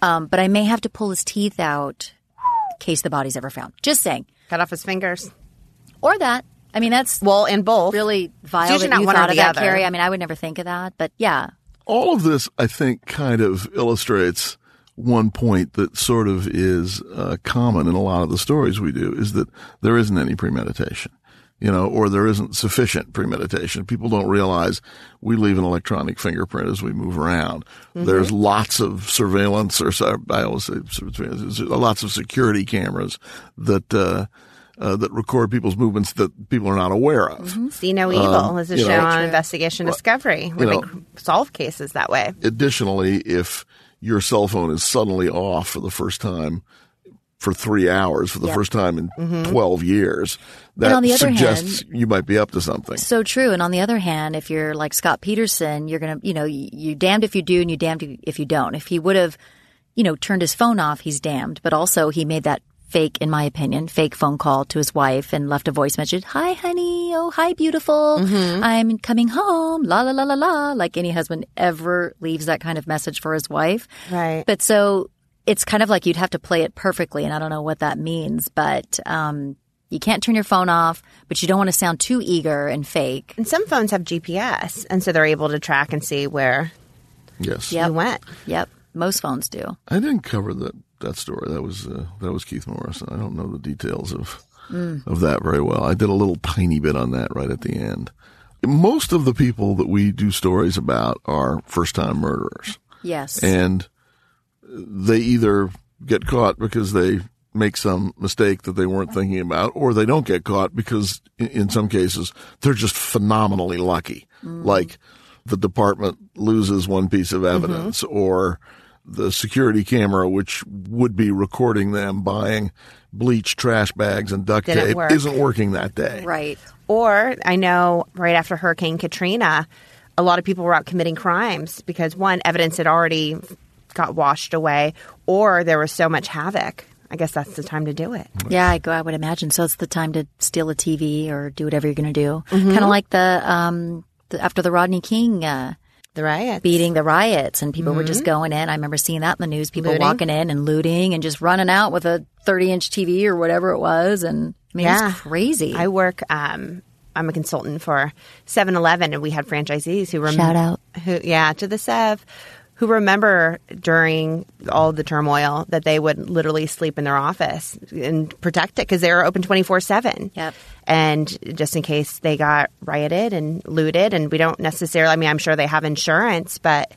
Um, but I may have to pull his teeth out in case the body's ever found. Just saying, Cut off his fingers. or that. I mean, that's Well, in both. really vile usually that not you one or thought of that, other. Carrie. I mean, I would never think of that, but yeah, All of this, I think, kind of illustrates one point that sort of is uh, common in a lot of the stories we do is that there isn't any premeditation, you know, or there isn't sufficient premeditation. People don't realize we leave an electronic fingerprint as we move around. There's lots of surveillance, or I always say lots of security cameras that. Uh, uh, that record people's movements that people are not aware of. See no evil is a Um, show know- on investigation discovery where you they know- solve cases that way. additionally, if your cell phone is suddenly off for the first time for three hours for the first time in mm-hmm. 12 years, that on the other suggests you might be up to something. So true. And on the other hand, if you're like Scott Peterson, you're going to, you know, you, you damned if you do and you damned if you don't. If he would have, you know, turned his phone off, he's damned. But also he made that fake, in my opinion, fake phone call to his wife and left a voice message. Hi, honey. Oh, hi, beautiful. Mm-hmm. I'm coming home. La, la, la, la, la. Like any husband ever leaves that kind of message for his wife. Right. But so it's kind of like you'd have to play it perfectly. And I don't know what that means, but, um, you can't turn your phone off, but you don't want to sound too eager and fake. And some phones have GPS, and so they're able to track and see where Yes. Yep. you went. Yep. Most phones do. I didn't cover that, that story. That was, uh, that was Keith Morrison. I don't know the details of, of that very well. I did a little tiny bit on that right at the end. Most of the people that we do stories about are first time murderers. Yes. and they either get caught because they make some mistake that they weren't thinking about, or they don't get caught because in, some cases they're just phenomenally lucky. Mm. Like the department loses one piece of mm-hmm. evidence or the security camera, which would be recording them buying bleach trash bags and duct Didn't tape work. isn't working that day. right. Or I know right after Hurricane Katrina, a lot of people were out committing crimes because one, evidence had already got washed away, or there was so much havoc. I guess that's the time to do it. Yeah, I go. I would imagine. So it's the time to steal a TV or do whatever you're going to do. Kind of like the um the, after the Rodney King uh, The riots. beating the riots, and people were just going in. I remember seeing that in the news. People Looting. walking in and looting and just running out with a 30 inch TV or whatever it was, and I mean, Yeah. crazy. I work. Um, I'm a consultant for 7-Eleven, and we had franchisees who rem- Shout out. Who, yeah, to the Sev, who remember during all the turmoil that they would literally sleep in their office and protect it because they were open 24 seven. Yep. And just in case they got rioted and looted, and we don't necessarily. I mean, I'm sure they have insurance, but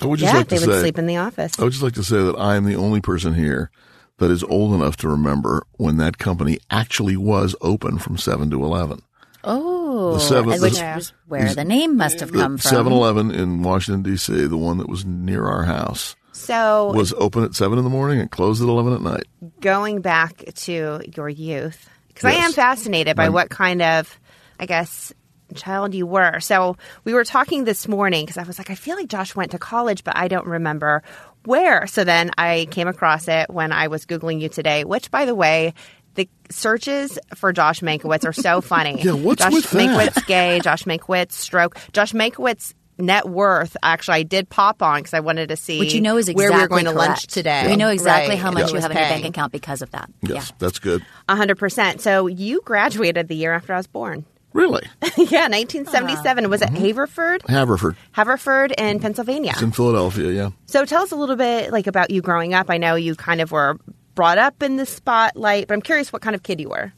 I would just yeah, like they to would say, sleep in the office. I would just like to say that I am the only person here that is old enough to remember when that company actually was open from 7 to 11. Oh, The seven, which the, was where the name must have come from. 7-Eleven in Washington, D.C., the one that was near our house, So was open at 7 in the morning and closed at 11 at night. going back to your youth, because I am fascinated by I'm- what kind of, I guess, child you were. So we were talking this morning because I was like, I feel like Josh went to college, but I don't remember where. So then I came across it when I was Googling you today, which, by the way, the searches for Josh Mankiewicz are so funny. Yeah, what's Josh with that? Mankiewicz gay, Josh Mankiewicz stroke, Josh Mankiewicz net worth. Actually, I did pop on because I wanted to see Which you know is exactly where we are going to lunch correct. today. We know exactly Right, how much it you have in your bank account because of that. Yes, that's good. A hundred percent. So you graduated the year after I was born. Really? yeah, 1977. Was it Mm-hmm. Haverford? Haverford. Haverford in Pennsylvania. It's in Philadelphia, yeah. So tell us a little bit like about you growing up. I know you kind of were brought up in the spotlight, but I'm curious what kind of kid you were.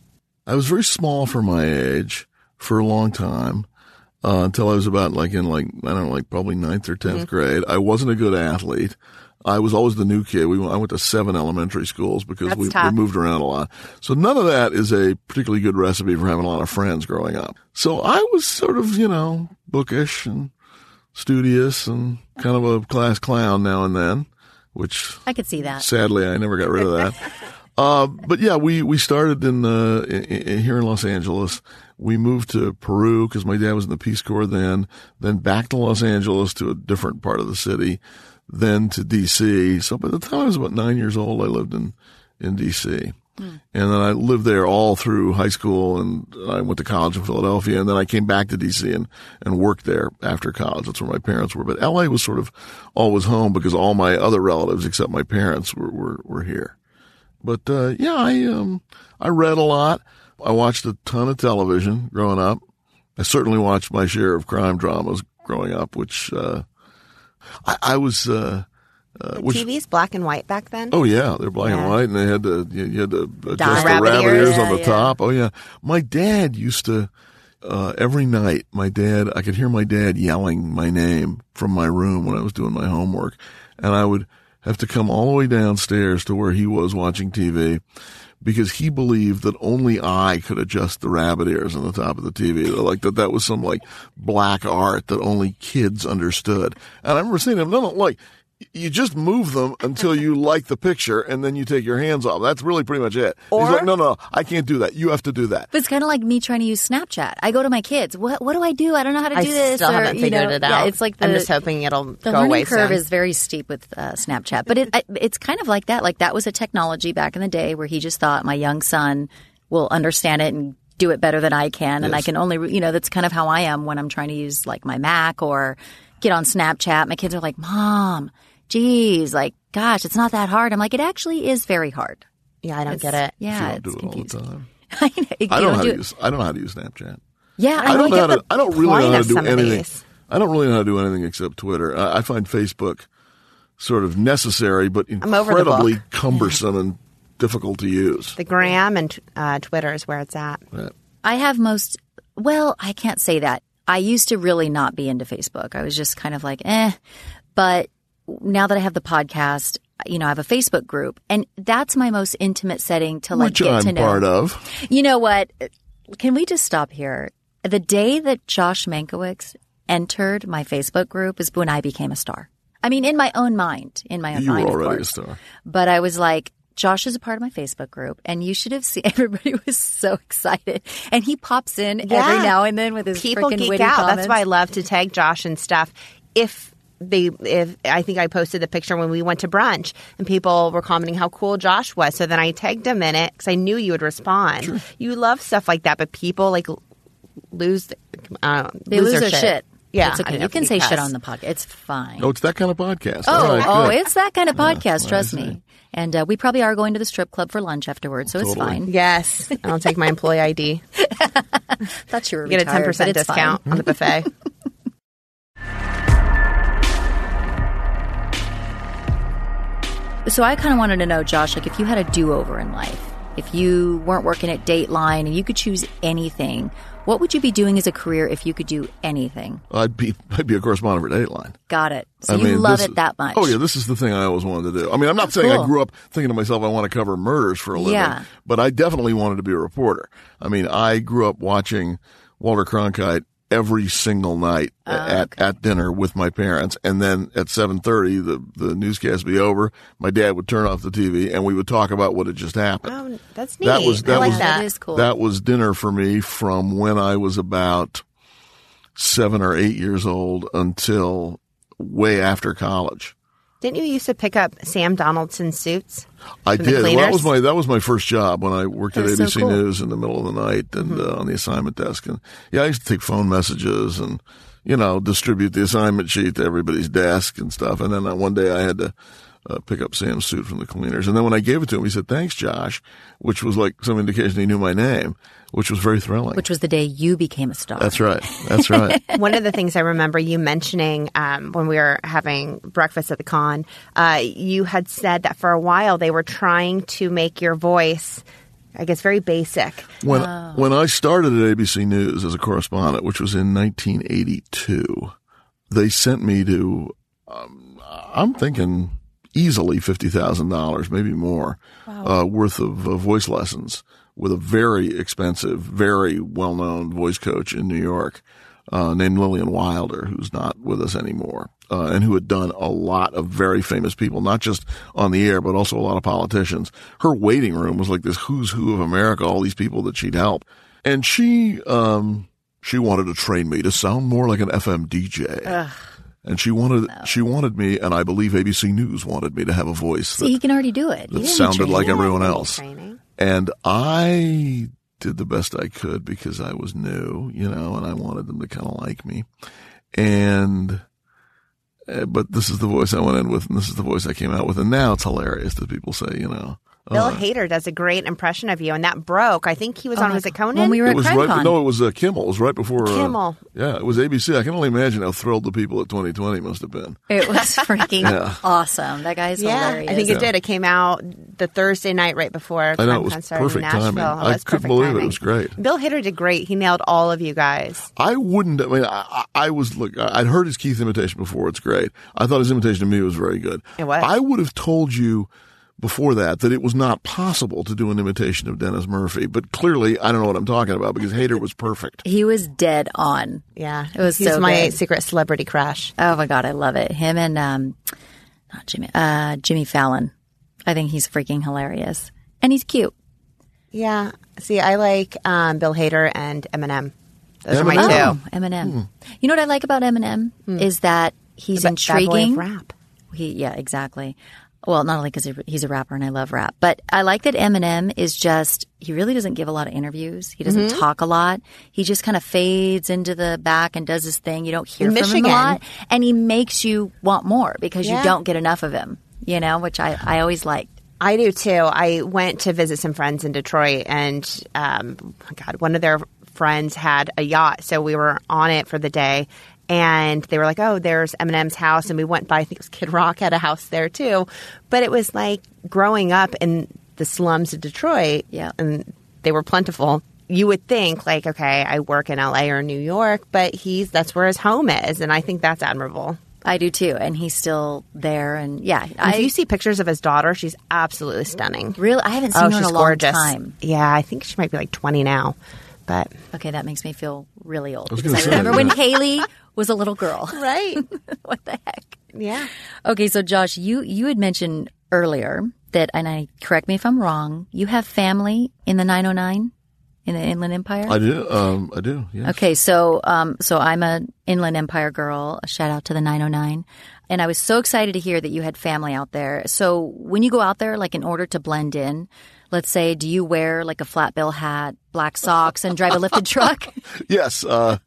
I was very small for my age for a long time uh, until I was about like in like I don't know like probably ninth or 10th grade. I wasn't a good athlete. I was always the new kid. We went- I went to seven elementary schools because we, we moved around a lot. So none of that is a particularly good recipe for having a lot of friends growing up. So I was sort of you know bookish and studious and kind of a class clown now and then, which I could see that. Sadly, I never got rid of that. uh, but yeah, we, we started in, uh, in, in, here in Los Angeles. We moved to Peru because my dad was in the Peace Corps then, then back to Los Angeles to a different part of the city, then to DC. So by the time I was about nine years old, I lived in, in DC. And then I lived there all through high school and I went to college in Philadelphia and then I came back to DC and, and worked there after college. That's where my parents were. But LA was sort of always home because all my other relatives except my parents were, were, were here. But, uh, yeah, I, um, I read a lot. I watched a ton of television growing up. I certainly watched my share of crime dramas growing up, which, uh, I, I was, uh, uh, which, TV's black and white back then. Oh yeah, they're black and white, and they had to you, you had to adjust the Rabbit rabbit ears. ears on Yeah, the yeah. top. Oh yeah, my dad used to uh, every night. My dad, I could hear my dad yelling my name from my room when I was doing my homework, and I would have to come all the way downstairs to where he was watching TV. Because he believed that only I could adjust the rabbit ears on the top of the TV, like that that was some like black art that only kids understood. And I remember saying to him, no, no, like you just move them until you like the picture and then you take your hands off. That's really pretty much it. He's Or- like, no, no, I can't do that. You have to do that. But it's kind of like me trying to use Snapchat. I go to my kids. What What do I do? I don't know how to I do this. still or, haven't you figured know, it out. Yeah, it's like the, I'm just hoping it'll the go learning away curve soon. is very steep with uh, Snapchat. But it it's kind of like that. Like that was a technology back in the day where he just thought my young son will understand it and do it better than I can, and I can only you know that's kind of how I am when I'm trying to use like my Mac or get on Snapchat. My kids are like, "Mom, geez, like gosh, it's not that hard." I'm like, "It actually is very hard." yeah, I don't It's- get it. Yeah, you it's don't do it all the time. I know, you I don't know how do to use. I don't know how to use Snapchat. Yeah, I don't know how to. I don't really know how to do anything. these. I don't really know how to do anything except Twitter. I, I find Facebook sort of necessary, but I'm over the incredibly cumbersome and difficult to use. The gram and uh, Twitter is where it's at. Right. I have most, well, I can't say that. I used to really not be into Facebook. I was just kind of like, eh. But now that I have the podcast, you know, I have a Facebook group and that's my most intimate setting to like Which get I'm to know. part of. You know what? Can we just stop here? The day that Josh Mankiewicz entered my Facebook group is when I became a star. I mean, in my own mind, in my own You were mind, of already a star. But I was like, Josh is a part of my Facebook group, and you should have seen. Everybody was so excited, and he pops in every now and then with his People freaking geek witty out. comments. That's why I love to tag Josh and stuff. If they, if I think I posted the picture when we went to brunch, and people were commenting how cool Josh was. So then I tagged him in it because I knew you would respond. You love stuff like that, but people like lose, uh, they lose their shit. Yeah, it's okay. You can we say shit on the podcast. It's fine. Oh, it's that kind of podcast. Oh, All right, oh, good. it's that kind of podcast. what trust me. And uh, we probably are going to the strip club for lunch afterwards, so it's fine. Yes, I'll take my employee ID. Thought you were Get a ten percent it's fine. discount on the buffet. So I kind of wanted to know, Josh, like if you had a do over in life, if you weren't working at Dateline and you could choose anything, what would you be doing as a career if you could do anything? I'd be I'd be a correspondent for Dateline. Got it. So I you mean, love this it that much. Oh yeah, this is the thing I always wanted to do. I mean, I'm not saying Cool. I grew up thinking to myself I want to cover murders for a living, Yeah. but I definitely wanted to be a reporter. I mean, I grew up watching Walter Cronkite every single night Oh, at at dinner with my parents, and then at 7:30 the the newscast would be over. My dad would turn off the TV, and we would talk about what had just happened. Oh, that's neat. That was- that I like was- that. That is cool. That was dinner for me from when I was about seven or eight years old until way after college. Didn't you used to pick up Sam Donaldson suits? I did. Well, that was my that was my first job when I worked at That's so ABC cool. News in the middle of the night and Mm-hmm. uh, on the assignment desk. And yeah, I used to take phone messages and you know distribute the assignment sheet to everybody's desk and stuff. And then uh, one day I had to. Uh, pick up Sam's suit from the cleaners, and then when I gave it to him, he said, "Thanks, Josh," which was like some indication he knew my name, which was very thrilling. Which was the day you became a star. That's right. That's right. One of the things I remember you mentioning um, when we were having breakfast at the con, uh, you had said that for a while they were trying to make your voice, I guess, very basic. When when I started at ABC News as a correspondent, which was in 1982, they sent me to, um, I'm thinking easily fifty thousand dollars, maybe more, uh, worth of uh, voice lessons with a very expensive, very well known voice coach in New York. Uh, named Lillian Wilder, who's not with us anymore, uh, and who had done a lot of very famous people, not just on the air, but also a lot of politicians. Her waiting room was like this who's who of America, all these people that she'd help. And she, um, she wanted to train me to sound more like an FM DJ. And she wanted, she wanted me, and I believe ABC News wanted me to have a voice See, that, he can already do it. that sounded like everyone else. And I did the best I could because I was new, you know, and I wanted them to kind of like me. And, uh, but this is the voice I went in with, and this is the voice I came out with. And now it's hilarious that people say, you know, Bill uh, Hader does a great impression of you, and that broke. I think he was on, was it Conan? When we were it at was right, no, it was uh, Kimmel. It was right before uh, Kimmel. yeah, it was ABC. I can only imagine how thrilled the people at 2020 must have been. It was freaking Yeah. awesome. That guy's yeah, hilarious. I think it did. It came out the Thursday night right before I know, it was perfect timing. Oh, I couldn't perfect believe it. It was great. Bill Hader did great. He nailed all of you guys. I wouldn't. I mean, I, I I was look. I- I'd heard his Keith imitation before. It's great. I thought his imitation of me was very good. It was. I would have told you before that that it was not possible to do an imitation of Dennis Murphy, but clearly I don't know what I'm talking about because Hader was perfect. He was dead on. Yeah, It was He's so my good. secret celebrity crush. Oh my god, I love it. Him and um, not Jimmy, uh, Jimmy Fallon. I think he's freaking hilarious, and he's cute. Yeah. See, I like um, Bill Hader and Eminem. Those are my Eminem? two. Oh, Eminem. You know what I like about Eminem is that he's Ba- bad boy of intriguing. rap. He, yeah, exactly. Well, not only because he's a rapper and I love rap, but I like that Eminem is just, he really doesn't give a lot of interviews. He doesn't Mm-hmm. talk a lot. He just kind of fades into the back and does his thing. You don't hear In from him a lot. And he makes you want more because Yeah. you don't get enough of him, you know, which I, I always liked. I do too. I went to visit some friends in Detroit, and um, God, one of their friends had a yacht, so we were on it for the day. And they were like, "Oh, there's Eminem's house," and we went by. I think it was Kid Rock had a house there too. But it was like growing up in the slums of Detroit, Yeah. and they were plentiful. You would think like, okay, I work in L.A. or New York, but he's that's where his home is, and I think that's admirable. I do too. And he's still there. And yeah, if I you see pictures of his daughter, she's absolutely stunning. really, I haven't seen Oh, her in a long time. Yeah, I think she might be like 20 now. But Okay, that makes me feel really old. was because I say, remember when yeah. Hailie was a little girl. right. what the heck? yeah. Okay, so Josh, you you had mentioned earlier that, and I correct me if I'm wrong. You have family in the 909 in the Inland Empire. I do. Um, I do. Yes. Okay, so um, so I'm a Inland Empire girl. A shout out to the 909. And I was so excited to hear that you had family out there. So when you go out there, like in order to blend in, let's say, do you wear like a flat bill hat, black socks, and drive a lifted truck? Yes. Uh,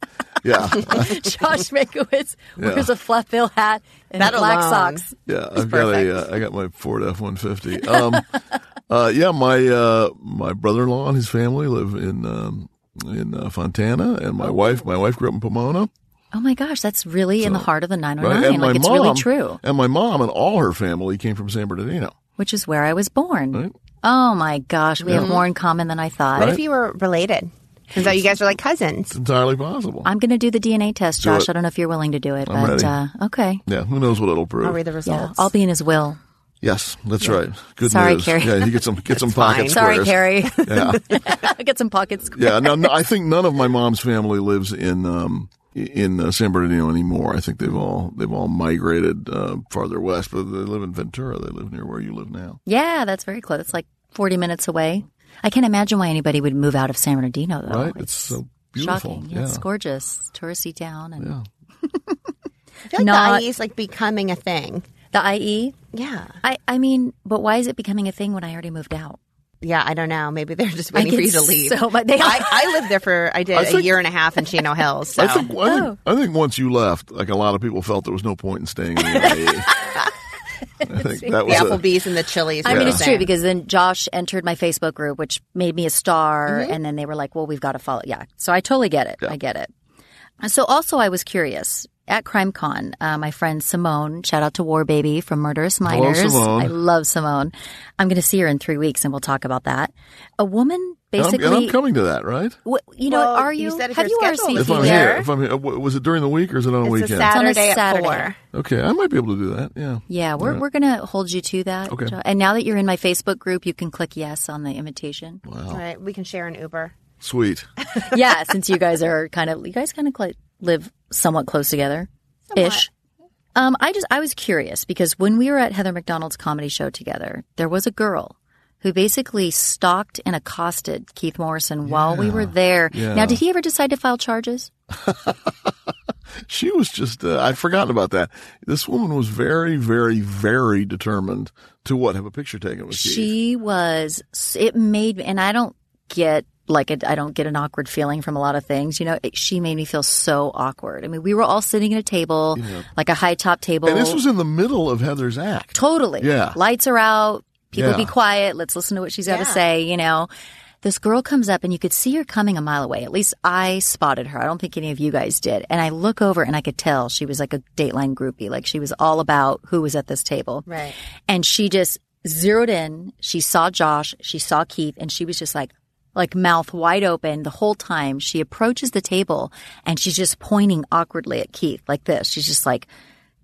yeah. Josh Mankiewicz wears a flat bill hat and That black alone. socks. Yeah, I've got a, uh, I got my Ford F one fifty. Um, uh, yeah, my uh, my brother in law and his family live in um, in uh, Fontana, and my wife my wife grew up in Pomona. Oh my gosh, that's really in the heart of the 909. Right, and my like it's mom, really true, And my mom and all her family came from San Bernardino. which is where I was born. Right? Oh my gosh, we have more in common than I thought. What if you were related? Since you guys are like cousins. It's entirely possible. I'm going to do the DNA test, Josh. it. I don't know if you're willing to do it, I'm but ready. uh, okay. yeah, who knows what it'll prove? I'll read the Yeah, results. I'll be in his will. Yes, that's right. Good Sorry, news. Kari. Yeah, you get some get some fine. pocket Sorry. Kari. Yeah, Get some pocket squares. yeah. No, no, I think none of my mom's family lives in um in uh, San Bernardino anymore. I think they've all they've all migrated uh, farther west, but they live in Ventura. They live near where you live now. Yeah, that's very close. It's like 40 minutes away. I can't imagine why anybody would move out of San Bernardino, though. right? It's, so beautiful. shocking. Yeah, It's gorgeous. Touristy town. And Yeah. I feel like not- the IE is like becoming a thing. The IE? Yeah. I, I mean, but why is it becoming a thing when I already moved out? Yeah, I don't know. Maybe they're just waiting for you to leave. so much- they I. I lived there for I did I a think- year and a half in Chino Hills. So. I think I Oh. think I think once you left, like a lot of people felt there was no point in staying in the IE. I think that the was a, Applebee's and the Chili's. I were mean, the it's same. true because then Josh entered my Facebook group, which made me a star. Mm-hmm. And then they were like, well, we've got to follow. Yeah. So I totally get it. I get it. So also, I was curious. At CrimeCon, uh, my friend Simone, shout out to War Baby from Murderous Hello, Minors. Simone. I love Simone. I'm going to see her in three weeks and we'll talk about that. A woman and I'm, basically. and I'm coming to that, right? Wh- you know, Well, are you you? said have you you're scheduled, RSVP'd If I'm there? here, if I'm here, uh, was it during the week or is it on a it's a weekend? Saturday, It's on a at four. Okay, I might be able to do that. Yeah. Yeah, we're we're gonna hold you to that. Okay. Jo- And now that you're in my Facebook group, you can click yes on the invitation. Wow. All right, we can share an Uber. Sweet. yeah, since you guys are kind of you guys kind of cl- live somewhat close together, ish. Um, I just I was curious because when we were at Heather McDonald's comedy show together, there was a girl who basically stalked and accosted Keith Morrison while we were there. yeah. Now, did he ever decide to file charges? She was just, uh, I'd forgotten about that. This woman was very, very, very determined to what? Have a picture taken with Keith. She was. It made, and I don't get like I don't get an awkward feeling from a lot of things. You know, it, she made me feel so awkward. I mean, we were all sitting at a table, like a high top table. And this was in the middle of Heather's act. totally. Yeah. Lights are out. People Yeah. be quiet. Let's listen to what she's got to say. You know. This girl comes up and you could see her coming a mile away. At least I spotted her. I don't think any of you guys did. And I look over and I could tell she was like a Dateline groupie. Like she was all about who was at this table. Right. And she just zeroed in. She saw Josh, she saw Keith, and she was just like, like mouth wide open the whole time. She approaches the table and she's just pointing awkwardly at Keith like this. She's just like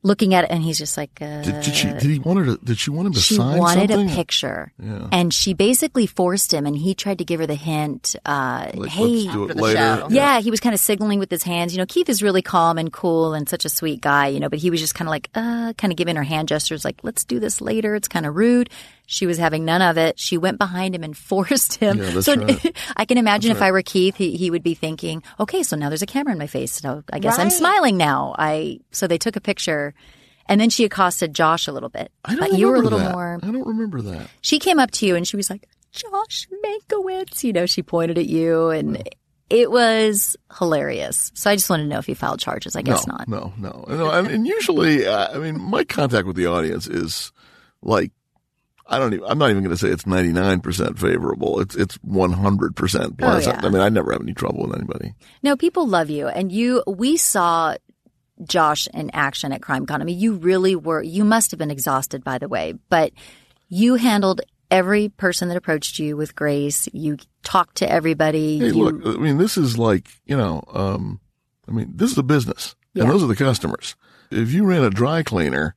looking at it and he's just like, uh, Did, did she? Did he want her to? Did she want him to sign up? she sign wanted something? a picture. And she basically forced him and he tried to give her the hint, uh, Like, hey, let's do it later. show. yeah, he was kind of signaling with his hands. You know, Keith is really calm and cool and such a sweet guy, you know, but he was just kind of like, uh, kind of giving her hand gestures like, let's do this later. It's kind of rude. She was having none of it. She went behind him and forced him. Yeah, that's so right. I can imagine if I were Keith, he, he would be thinking, okay, so now there's a camera in my face. So I guess I'm smiling now. I, so they took a picture and then she accosted Josh a little bit. I don't but you were a little that. more, I don't remember that. she came up to you and she was like, Josh Mankiewicz, you know, she pointed at you and it was hilarious. So I just wanted to know if you filed charges. I guess no, not. No, no, no. And, and usually, uh, I mean, my contact with the audience is like, I don't even, I'm not even going to say it's 99% favorable. It's, it's 100% pleasant. Oh, yeah. I mean, I never have any trouble with anybody. No, people love you. And you, we saw Josh in action at CrimeCon. I mean, you really were, you must have been exhausted, by the way, but you handled every person that approached you with grace. You talked to everybody. Hey, you, look, I mean, this is like, you know, um, I mean, this is a business and those are the customers. If you ran a dry cleaner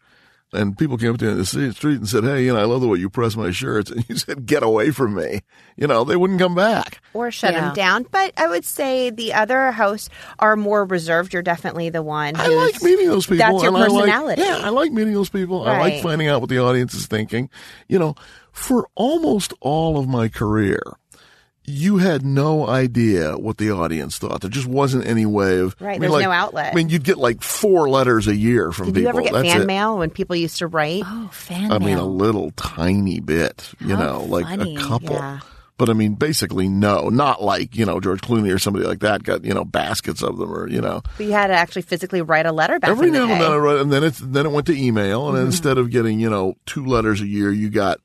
and people came up to you in the street street and said, Hey, you know, I love the way you press my shirts. And you said, get away from me. You know, they wouldn't come back. Or shut Yeah. him down. But I would say the other hosts are more reserved. You're definitely the one I like meeting those people. That's your and I like- personality. yeah, I like meeting those people. I like finding out what the audience is thinking. You know, for almost all of my career, you had no idea what the audience thought. There just wasn't any way of Right, I mean, there's like- no outlet. I mean, you'd get like four letters a year from Did people. you ever get That's fan it. mail when people used to write? oh, fan mail. I mean, a little tiny bit. You How know, like funny. a couple. Yeah. But I mean, basically, no, not like, you know, George Clooney or somebody like that got, you know, baskets of them or, you know, But you had to actually physically write a letter back Every in the now and then I wrote, and then it's then it went to email, Mm-hmm. and instead of getting you know two letters a year, you got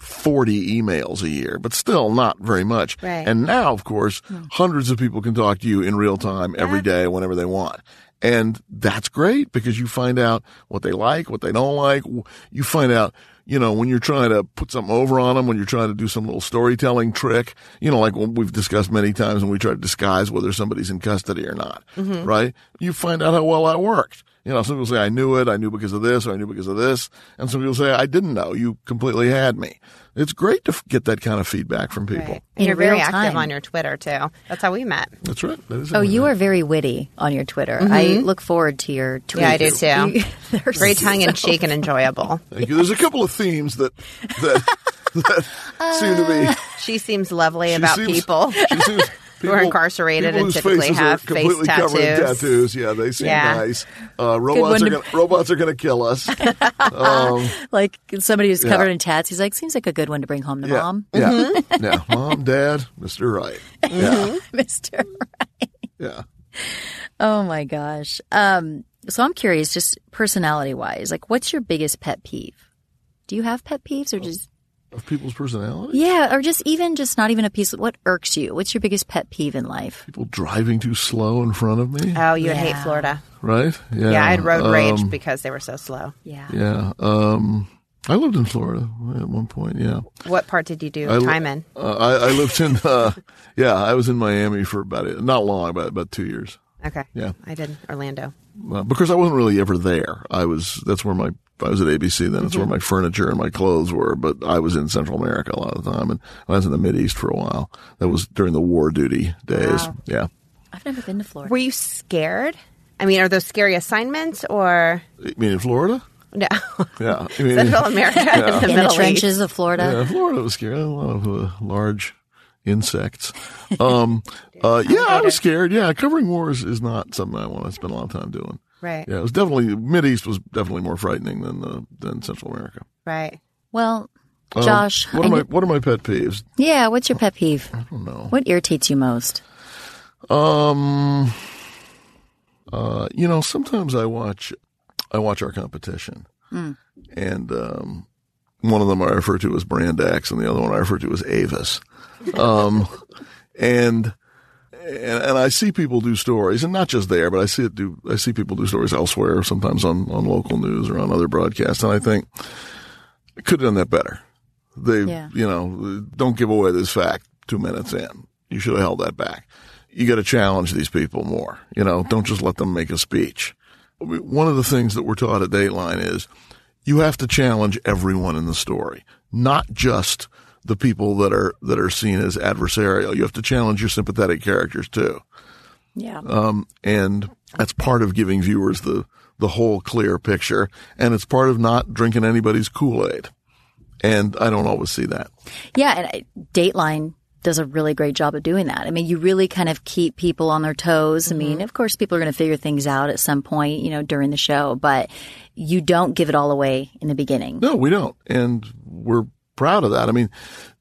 forty emails a year, but still not very much. Right. And now, of course, Hmm. hundreds of people can talk to you in real time every day, whenever they want. And that's great because you find out what they like, what they don't like. You find out, you know, when you're trying to put something over on them, when you're trying to do some little storytelling trick, you know, like we've discussed many times when we try to disguise whether somebody's in custody or not, right? You find out how well that worked. You know, some people say, I knew it, I knew because of this, or I knew because of this. And some people say, I didn't know, you completely had me. It's great to f- get that kind of feedback from people. Right. In You're very real active time. on your Twitter too. That's how we met. That's right. That is Oh, it. you are very witty on your Twitter. Mm-hmm. I look forward to your tweets. Yeah, I do too. You- they're Very tongue in cheek and enjoyable. Thank you. There's a couple of themes that, that, that seem to be. She seems lovely She about seems- people. She seems, Who are incarcerated and typically have completely face covered tattoos. tattoos. Yeah, they seem Yeah. nice. Uh, robots are to- gonna, robots are going to kill us. Um, like somebody who's Yeah. covered in tats. He's like, seems like a good one to bring home to yeah, mom, yeah, Mm-hmm. yeah. Mom, Dad, Mister Right. Yeah, Mister. yeah. Oh my gosh. Um, so I'm curious, just personality wise, like, what's your biggest pet peeve? Do you have pet peeves, or just Of people's personality. yeah, or just even just not even a piece? Of, What irks you? What's your biggest pet peeve in life? People driving too slow in front of me. Oh, you would hate Florida. Right. Yeah. Yeah, I had road um, rage because they were so slow. Yeah. Yeah. Um, I lived in Florida at one point. Yeah. What part did you do I li- time in? Uh, I, I lived in. Uh, yeah, I was in Miami for about a- not long, about about two years. Okay. Yeah. I did Orlando. Uh, because I wasn't really ever there. I was. That's where my. I was at ABC. Then it's where my furniture and my clothes were. But I was in Central America a lot of the time, and I was in the Mid East for a while. That was during the war duty days. Wow. Yeah. I've never been to Florida. Were you scared? I mean, are those scary assignments or I mean, in Florida. no? Yeah. I mean, Central America and the in the Middle East. trenches of Florida. Yeah, Florida was scary. A lot of uh, large insects. Um, uh, yeah, I was scared. Yeah, covering wars is not something I want to spend a lot of time doing. Right. Yeah, it was definitely Mid East was definitely more frightening than uh, than Central America. Right. Well, Um, Josh, what I are my what are my pet peeves? yeah, what's your pet peeve? I don't know. What irritates you most? Um, uh, you know, sometimes I watch I watch our competition, and um, one of them I refer to as Brand X, and the other one I refer to as Avis. Um, and and, and I see people do stories, and not just there, but I see it do. I see people do stories elsewhere, sometimes on on local news or on other broadcasts, and I think I could have done that better. They, Yeah. you know, don't give away this fact two minutes in. You should have held that back. You got to challenge these people more. You know, don't just let them make a speech. One of the things that we're taught at Dateline is you have to challenge everyone in the story, not just the people that are that are seen as adversarial. You have to challenge your sympathetic characters too, Yeah. um, and that's part of giving viewers the the whole clear picture, and it's part of not drinking anybody's Kool Aid. And I don't always see that. Yeah, and I- Dateline does a really great job of doing that. I mean, you really kind of keep people on their toes. I mean, of course, people are going to figure things out at some point, you know, during the show, but you don't give it all away in the beginning. No, we don't, and we're proud of that. I mean,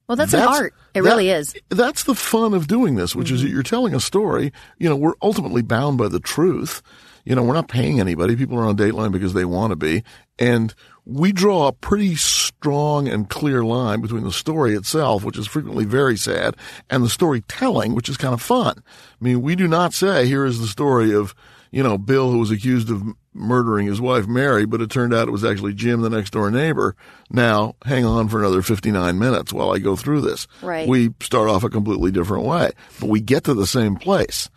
Well, that's, an art. It that- really is. That's the fun of doing this, which is mm-hmm. that you're telling a story. You know, we're ultimately bound by the truth. You know, we're not paying anybody. People are on Dateline because they want to be. And we draw a pretty strong and clear line between the story itself, which is frequently very sad, and the storytelling, which is kind of fun. I mean, we do not say, here is the story of, you know, Bill who was accused of murdering his wife Mary, but it turned out it was actually Jim, the next door neighbor. Now, hang on for another 59 minutes while I go through this. Right. We start off a completely different way, but we get to the same place.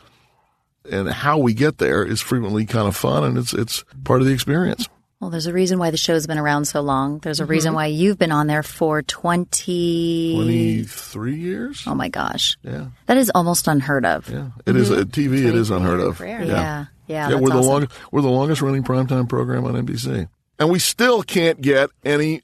And how we get there is frequently kind of fun and it's, it's part of the experience. Well, there's a reason why the show's been around so long. There's a reason mm-hmm. why you've been on there for 20. 23 years? Oh my gosh. Yeah. That is almost unheard of. Yeah. It is a mm-hmm. TV. It is unheard of. Yeah. Yeah. Yeah, that's we're the awesome. longest we're the longest running primetime program on NBC. And we still can't get any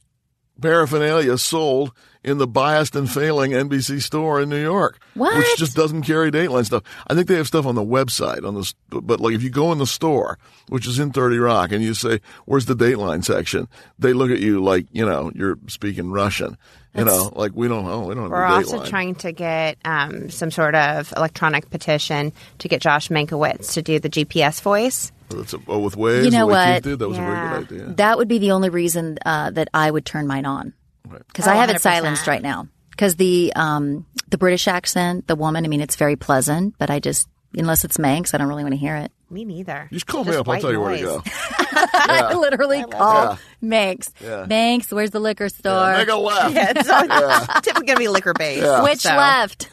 paraphernalia sold in the biased and failing NBC store in New York. What? Which just doesn't carry Dateline stuff. I think they have stuff on the website on this, but like if you go in the store, which is in 30 Rock, and you say, where's the Dateline section? They look at you like, you know, you're speaking Russian. You know, like we don't know. We don't have We're also trying to get um, some sort of electronic petition to get Josh Mankiewicz to do the GPS voice. That's a, oh, with Waze, You know the what? Keith did, that was a very good idea. That would be the only reason uh, that I would turn mine on. Because I Oh, have it 100%. silenced right now. Because the um, the British accent, the woman, I mean, it's very pleasant, but I just unless it's Manks. I don't really want to hear it. Me neither. You just call me up. I'll tell you where to noise. go. I literally call Yeah. Manks. Yeah. Manks, where's the liquor store? Make a left. Yeah, it's always typically going to be liquor based. Which so. left?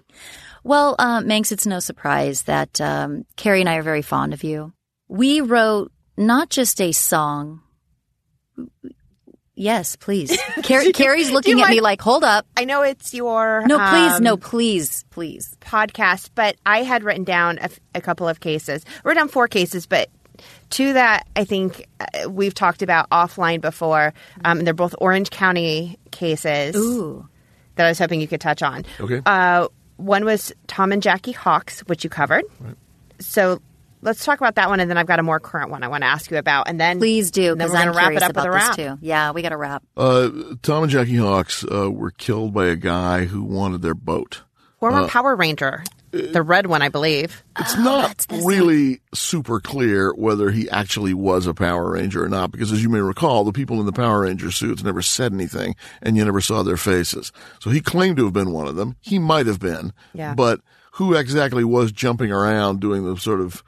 well, uh, Manks, it's no surprise that um, Kari and I are very fond of you. We wrote not just a song. Yes, please. Kari, Kari's looking at me like, hold up. I know it's your No, please, um, no, please, please. podcast, but I had written down a couple of cases. I wrote down four cases, but two that I think uh, we've talked about offline before. Um, and they're both Orange County cases Ooh. that I was hoping you could touch on. Okay. Uh, one was Tom and Jackie Hawks, which you covered. So let's talk about that one, and then I've got a more current one I want to ask you about, and then Please do, because we're I'm gonna wrap curious it up with about a this wrap. too. Yeah, we got to wrap. Uh, Tom and Jackie Hawks uh, were killed by a guy who wanted their boat. Former Power Ranger, the red one, I believe. It's not Oh, that's the really super clear whether he actually was a Power Ranger or not, because as you may recall, the people in the Power Ranger suits never said anything, and you never saw their faces. So he claimed to have been one of them. He might have been, Yeah. but who exactly was jumping around doing the sort of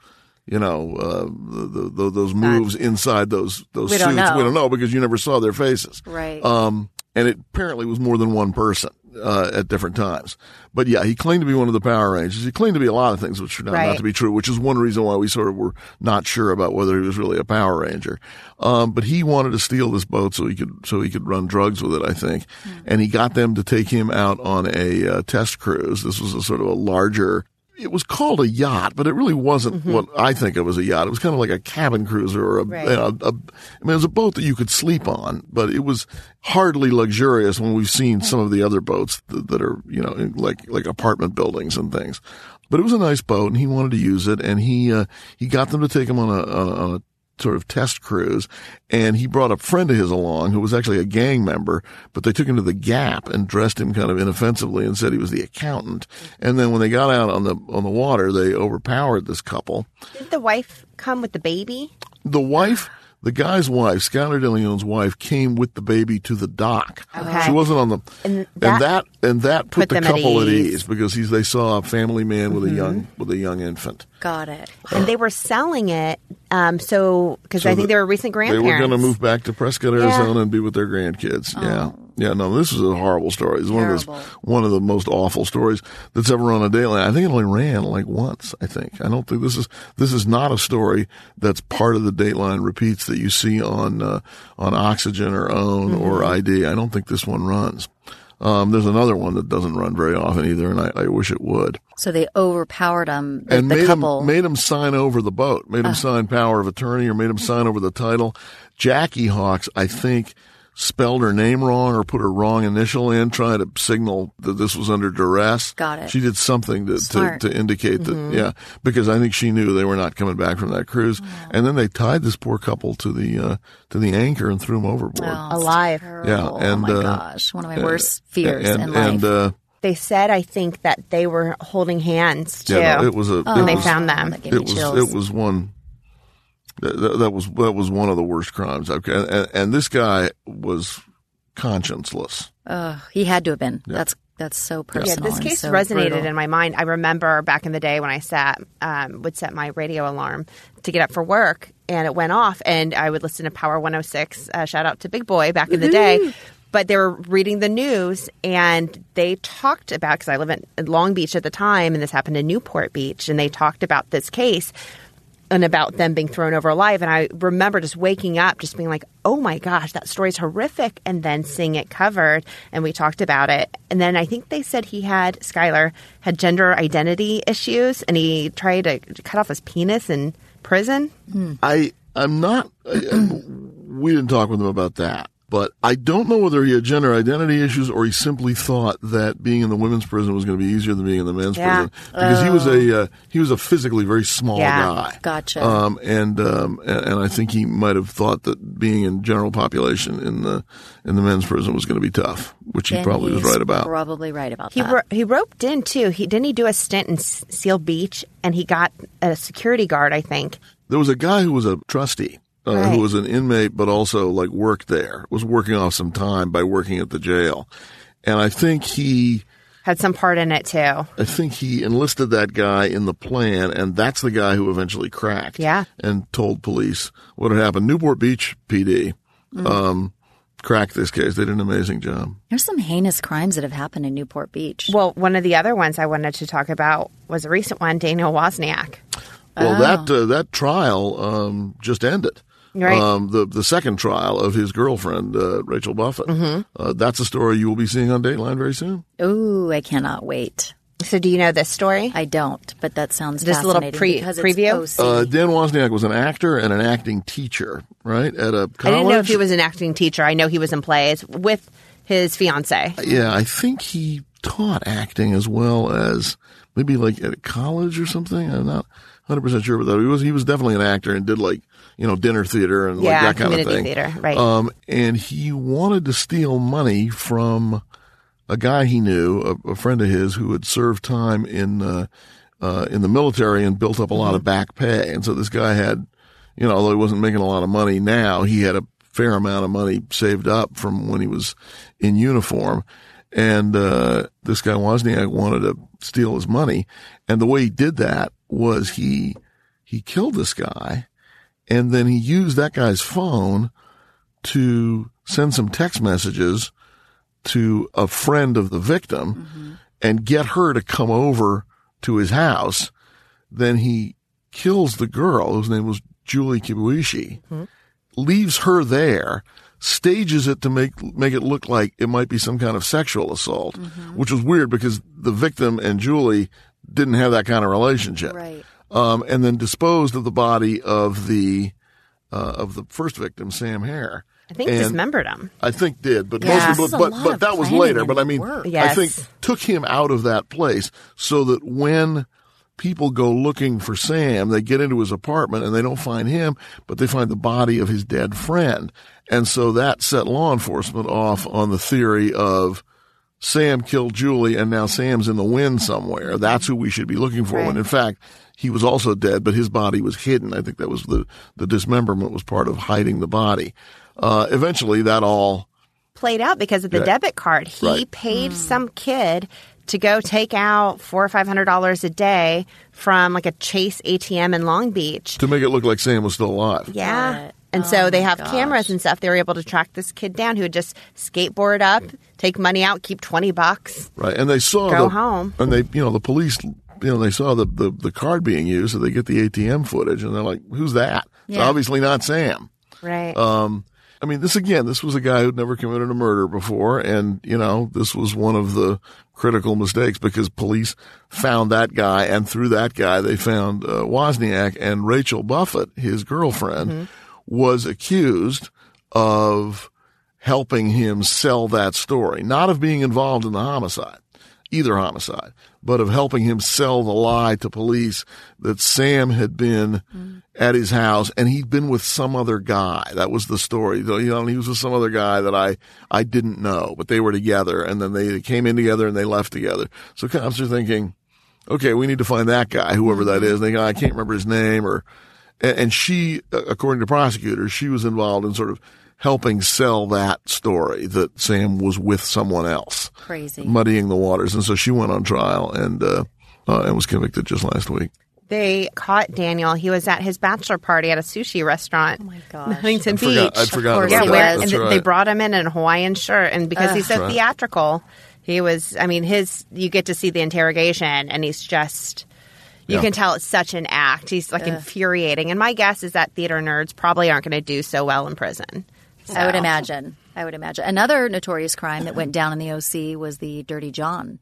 you know uh, the, the, those moves inside those those We suits? don't. We don't know because you never saw their faces. Right. Um, and it apparently was more than one person uh, at different times. But yeah, he claimed to be one of the Power Rangers. He claimed to be a lot of things which turned out not to be true, which is one reason why we sort of were not sure about whether he was really a Power Ranger. Um, but he wanted to steal this boat so he could so he could run drugs with it, I think. And he got them to take him out on a uh, test cruise. This was a sort of a larger. It was called a yacht, but it really wasn't what I think of as a yacht. It was kind of like a cabin cruiser or a, Right. you know, a, I mean, it was a boat that you could sleep on, but it was hardly luxurious when we've seen some of the other boats that, that are, you know, like, like apartment buildings and things. But it was a nice boat and he wanted to use it and he, uh, he got them to take him on a, on a, on a sort of test cruise and he brought a friend of his along who was actually a gang member, but they took him to the Gap and dressed him kind of inoffensively and said he was the accountant. And then when they got out on the, on the water, they overpowered this couple Did the wife come with the baby? the wife, the guy's wife, Skylar Deleon's wife, came with the baby to the dock. Okay. She wasn't on the, And and that that and that put, put the them at couple at ease. ease because he's, they saw a family man with a young with a young infant. Got it. and they were selling it. Um, so because So I think the- they were recent grandparents. They were going to move back to Prescott, Arizona, and be with their grandkids. Yeah, yeah. No, this was a horrible story. It's one of those one of the most awful stories that's ever run on Dateline. I think it only ran like once. I think. I don't think this is this is not a story that's part of the Dateline repeats that you see on uh, on Oxygen or Own or Mm-hmm. ID. I don't think this one runs. Um, there's another one that doesn't run very often either, and I, I wish it would. So they overpowered them. The, and the made couple. him made him sign over the boat, made him sign power of attorney, or made him sign over the title. Jackie Hawks, I think, spelled her name wrong or put her wrong initial in, trying to signal that this was under duress. Got it. She did something to to, to indicate that, yeah, because I think she knew they were not coming back from that cruise, and then they tied this poor couple to the uh, to the anchor and threw them overboard. Oh, Alive. terrible. Yeah, and, oh my uh, gosh, one of my worst fears and in life. and uh, they said I think that they were holding hands too. yeah, no, it was a oh, it they was, found them. That gave it me was it was one that, that, was that was one of the worst crimes. Okay, and, and this guy was conscienceless. Ugh, he had to have been. That's that's so yeah, personal. this case so resonated brutal. in my mind. I remember back in the day when I sat, um, would set my radio alarm to get up for work, and it went off, and I would listen to Power 106. Uh, shout out to Big Boy back in the day. But they were reading the news, and they talked about because I live in Long Beach at the time, and this happened in Newport Beach, and they talked about this case and about them being thrown over alive. And I remember just waking up, just being like, oh my gosh, that story's horrific. And then seeing it covered, and we talked about it. And then I think they said he had, Skylar, had gender identity issues, and he tried to cut off his penis in prison. Hmm. I I'm not. I, I- we didn't talk with him about that. But I don't know whether he had gender identity issues or he simply thought that being in the women's prison was going to be easier than being in the men's Yeah. prison because he was a uh, he was a physically very small Yeah. guy. Gotcha. Um, and um, and, and I think he might have thought that being in general population in the in the men's prison was going to be tough, which he And probably was right about. Probably right about He that. ro- he roped in too. He didn't he do a stint in S- Seal Beach, and he got a security guard. I think. There was a guy who was a trustee, uh, Right. who was an inmate, but also like worked there, was working off some time by working at the jail. And I think he, had some part in it too. I think he enlisted that guy in the plan, and that's the guy who eventually cracked. Yeah. And told police what had happened. Newport Beach PD um, cracked this case. They did an amazing job. There's some heinous crimes that have happened in Newport Beach. Well, one of the other ones I wanted to talk about was a recent one, Daniel Wozniak. Well, that uh, that trial um, just ended. Right. Um, the the second trial of his girlfriend uh, Rachel Buffett. Mm-hmm. Uh, that's a story you will be seeing on Dateline very soon. Ooh, I cannot wait. So, do you know this story? I don't, but that sounds Just a little pre- because preview? Uh, Dan Wozniak was an actor and an acting teacher, right? At a college. I didn't know if he was an acting teacher. I know he was in plays with his fiance. Yeah, I think he taught acting as well as maybe like at a college or something. I'm not 100 percent sure, but that he was he was definitely an actor and did like you know dinner theater and Yeah, like that kind of thing. theater, right. Um, and he wanted to steal money from a guy he knew, a, a friend of his who had served time in uh, uh, in the military and built up a lot of Mm-hmm. back pay. And so this guy had, you know, although he wasn't making a lot of money now, he had a fair amount of money saved up from when he was in uniform. And uh, this guy Wozniak wanted to steal his money, and the way he did that was he he killed this guy, and then he used that guy's phone to send some text messages to a friend of the victim mm-hmm. and get her to come over to his house. Then he kills the girl whose name was Julie Kibuishi, mm-hmm. leaves her there, stages it to make make it look like it might be some kind of sexual assault, mm-hmm. which was weird because the victim and Julie didn't have that kind of relationship. Right. Um, and then disposed of the body of the uh, of the first victim, Sam Herr. I think And- dismembered him. I think did, but Yeah. mostly, This is a but but, but that was later. But I mean, work. I think took him out of that place so that when people go looking for Sam, they get into his apartment and they don't find him, but they find the body of his dead friend, and so that set law enforcement off on the theory of. Sam killed Julie and now Sam's in the wind somewhere. That's who we should be looking for. When in fact, he was also dead, but his body was hidden. I think that was the, the dismemberment was part of hiding the body. Uh, eventually that all Played out because of the Yeah. debit card. He Right. paid some kid to go take out four or five hundred dollars a day from like a Chase ATM in Long Beach. to make it look like Sam was still alive. Yeah. It. And Oh so they have gosh. cameras and stuff. They were able to track this kid down who would just skateboard up, take money out, keep 20 bucks. Right. And they saw Go the, home. And they, you know, the police, you know, they saw the, the, the card being used, so they get the ATM footage and they're like, who's that? It's obviously not Sam. Right. Um, I mean, this again, this was a guy who'd never committed a murder before. And, you know, this was one of the critical mistakes because police found that guy and through that guy, they found uh, Wozniak and Rachel Buffett, his girlfriend, was accused of helping him sell that story, not of being involved in the homicide, either homicide, but of helping him sell the lie to police that Sam had been mm. at his house and he'd been with some other guy. That was the story. You know, he was with some other guy that I, I didn't know, but they were together and then they came in together and they left together. So cops are thinking, okay, we need to find that guy, whoever that mm-hmm. is. They go, I can't remember his name or, and and she, according to prosecutors, she was involved in sort of helping sell that story that Sam was with someone else, Crazy. muddying the waters. And so she went on trial and, uh, uh, and was convicted just last week. they caught Daniel. He was at his bachelor party at a sushi restaurant. Oh my gosh. In Huntington I forgot, Beach. I'd forgotten course yeah, about he where, that. was. and That's th- they brought him in in a Hawaiian shirt, and because he's so right. theatrical, he was. I mean, his you get to see the interrogation, and he's just. You Yeah. can tell it's such an act. He's like infuriating, and my guess is that theater nerds probably aren't going to do so well in prison. I would imagine. I would imagine. Another notorious crime that went down in the OC was the Dirty John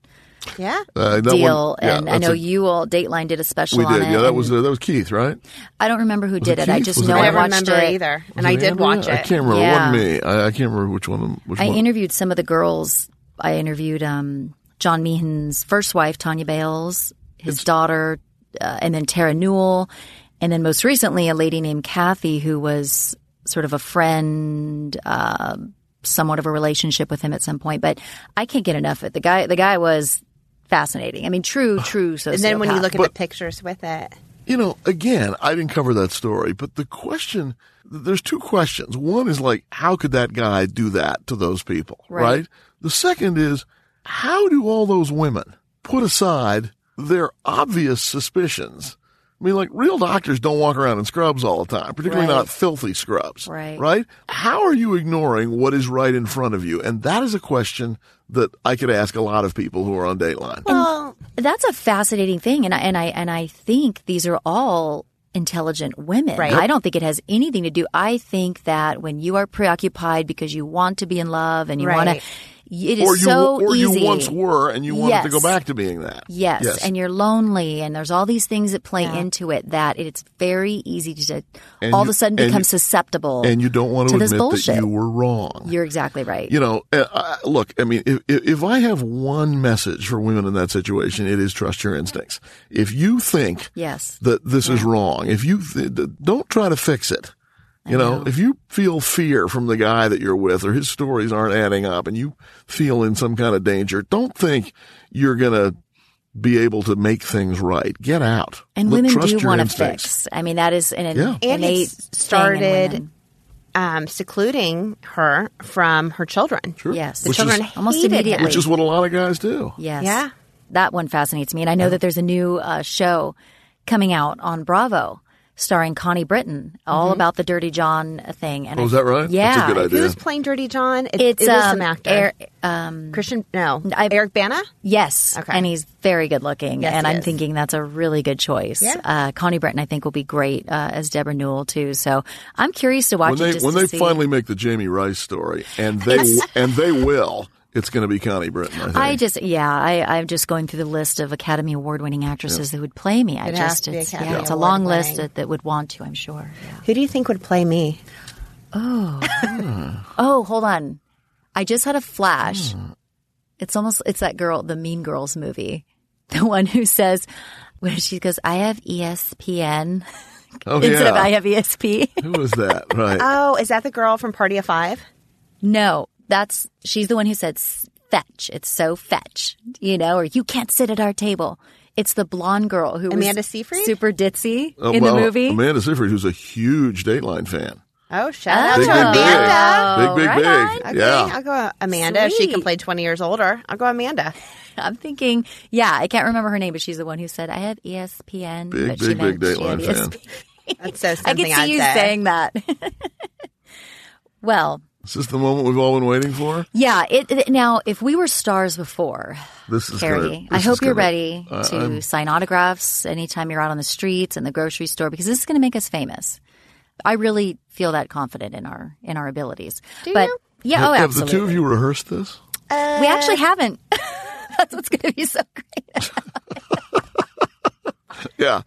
Yeah, Uh, deal. one- yeah, and I know a- you all, Dateline did a special We on did. it. Yeah, that was, uh, that was Keith, right? I don't remember who did it it. I just Was know I I never watched remember it. either, and Was I did Andrea? watch it. I can't remember. Yeah. It wasn't me. I, I can't remember which one. of them- Which I one. interviewed some of the girls. I interviewed um, John Meehan's first wife, Tanya Bales, his daughter, uh, and then Terra Newell, and then most recently a lady named Kathy who was sort of a friend, uh, somewhat of a relationship with him at some point. But I can't get enough of it. The guy, the guy was fascinating. I mean, true, true. and then when you look at But- the pictures with it, You know, again, I didn't cover that story, but the question, there's two questions. One is like, how could that guy do that to those people? Right. Right. The second is, how do all those women put aside their obvious suspicions? I mean, like real doctors don't walk around in scrubs all the time, particularly Right. not filthy scrubs. Right. Right? How are you ignoring what is right in front of you? And that is a question that I could ask a lot of people who are on Dateline. Well, That's a fascinating thing, and I and I and I think these are all intelligent women. Right. I don't think it has anything to do. I think that when you are preoccupied because you want to be in love and you want to, it is or you, so or easy. you once were and you wanted to go back to being that. Yes, yes. and you're lonely, and there's all these things that play into it that it's very easy to And all of a sudden become you- susceptible. and you don't want to to this admit bullshit. that you were wrong. You're exactly right. you know, uh, look, I mean, if, if if I have one message for women in that situation, it is trust your instincts. If you think yes, that this is wrong, if you th- th- don't try to fix it, you know, if you feel fear from the guy that you're with or his stories aren't adding up and you feel in some kind of danger, don't think you're going to be able to make things right. Get out. and Let- women do want to instincts. fix. I mean, that is an, Yeah. and innate he started um, secluding her from her children. Sure. Yes. The Which is- children Almost immediately. Which is what a lot of guys do. Yes. Yeah. That one fascinates me. And I know that there's a new uh, show coming out on Bravo starring Connie Britton, all about the Dirty John thing. And Oh, I- is that right? Yeah. That's a good idea. Who's playing Dirty John? It, It's it is um, some actor. Air- um, Christian, no, I- Eric Bana. yes. Okay. And he's very good looking. Yes, and he I'm is. thinking that's a really good choice. Yeah. Uh, Connie Britton, I think, will be great uh, as Deborah Newell, too. So I'm curious to watch when it they just when to they see. finally make the Jamie Rice story, and they and they will, it's going to be Connie Britton. I think. I just, yeah, I, I'm just going through the list of Academy Award winning actresses that would play me. I It just, it's, Academy yeah, it's a long Award list that, that would want to, I'm sure. Yeah. Who do you think would play me? Oh, hmm. oh, hold on. I just had a flash. Hmm. It's almost, it's that girl, the Mean Girls movie. The one who says, when she goes, I have ESPN oh instead yeah, of I have ESP. Who was that? Right. Oh, is that the girl from Party of Five? no, that's, she's the one who said fetch. It's so fetch, you know, or you can't sit at our table. It's the blonde girl who Amanda was Seyfried? super ditzy Uh, in well, the movie. Amanda Seyfried, who's a huge Dateline fan. Oh, shout out Big, to big, Amanda. big, big, big, right big. Okay, Yeah. I'll go Amanda. If She can play 20 years older. I'll go Amanda. I'm thinking, yeah, I can't remember her name, but she's the one who said, I have ESPN. Big, but big, meant big Dateline fan. ESPN. That says I can see I'd you say. saying that. well, This is this the moment we've all been waiting for? yeah. It, it- now, if we were stars before, This is Kari, gonna, I hope is you're gonna- ready I- to I'm- sign autographs anytime you're out on the streets and the grocery store because this is going to make us famous. I really feel that confident in our in our abilities. Do but you? yeah, oh, have absolutely. the two of you rehearsed this? Uh, we actually haven't. That's what's going to be so great. Yeah.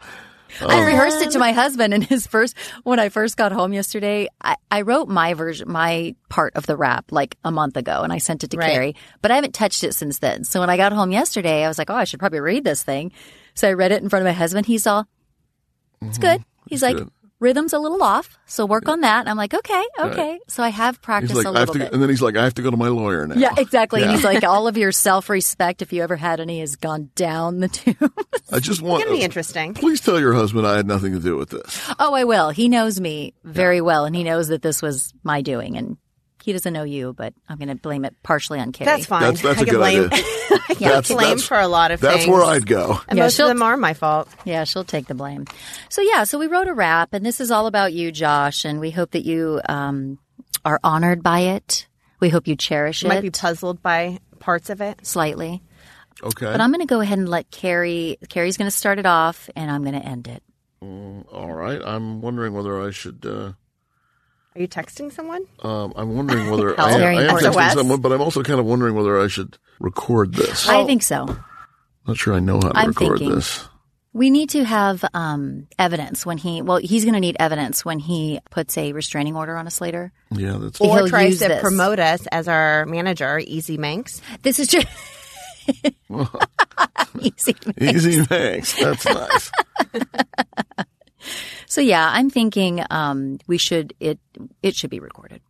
I oh. rehearsed it to my husband and his first when I first got home yesterday. I, I wrote my version, my part of the rap like a month ago, and I sent it to Right. Kari. But I haven't touched it since then. So when I got home yesterday, I was like, "Oh, I should probably read this thing." So I read it in front of my husband. He's all, "It's mm-hmm. good." He's like, good. "Rhythm's a little off, so work on that." And I'm like, "Okay, okay." So I have He's practiced like, a I have little to, bit. and then he's like, I have to go to my lawyer now. yeah, exactly. And Yeah. he's like, all of your self respect, if you ever had any, has gone down the tube. I just want. To be interesting. Please tell your husband I had nothing to do with this. Oh, I will. He knows me very well, and he knows that this was my doing, and he doesn't know you, but I'm going to blame it partially on Kari. That's fine. That's that's I a can good blame, idea. I can That's- blame that's- for a lot of That's things. That's where I'd go. And Yeah, most of them are my fault. Yeah, she'll take the blame. So yeah, so we wrote a rap, and this is all about you, Josh, and we hope that you um, are honored by it. We hope you cherish Might it Might be puzzled by parts of it. slightly. Okay. But I'm going to go ahead and let Kari. Kari's going to start it off, and I'm going to end it. All right. I'm wondering whether I should. Uh, Are you texting someone? um, I'm wondering whether I, am- I am texting SOS? someone, but I'm also kind of wondering whether I should record this. I think so. Not sure I know how to I'm record thinking. this. We need to have um, evidence when he. Well, he's going to need evidence when he puts a restraining order on us later. Yeah, that's. He'll Or tries to this. promote us as our manager, Easy Manks. This is true. Easy. Easy thanks. That's nice. So yeah, I'm thinking um, we should it it should be recorded.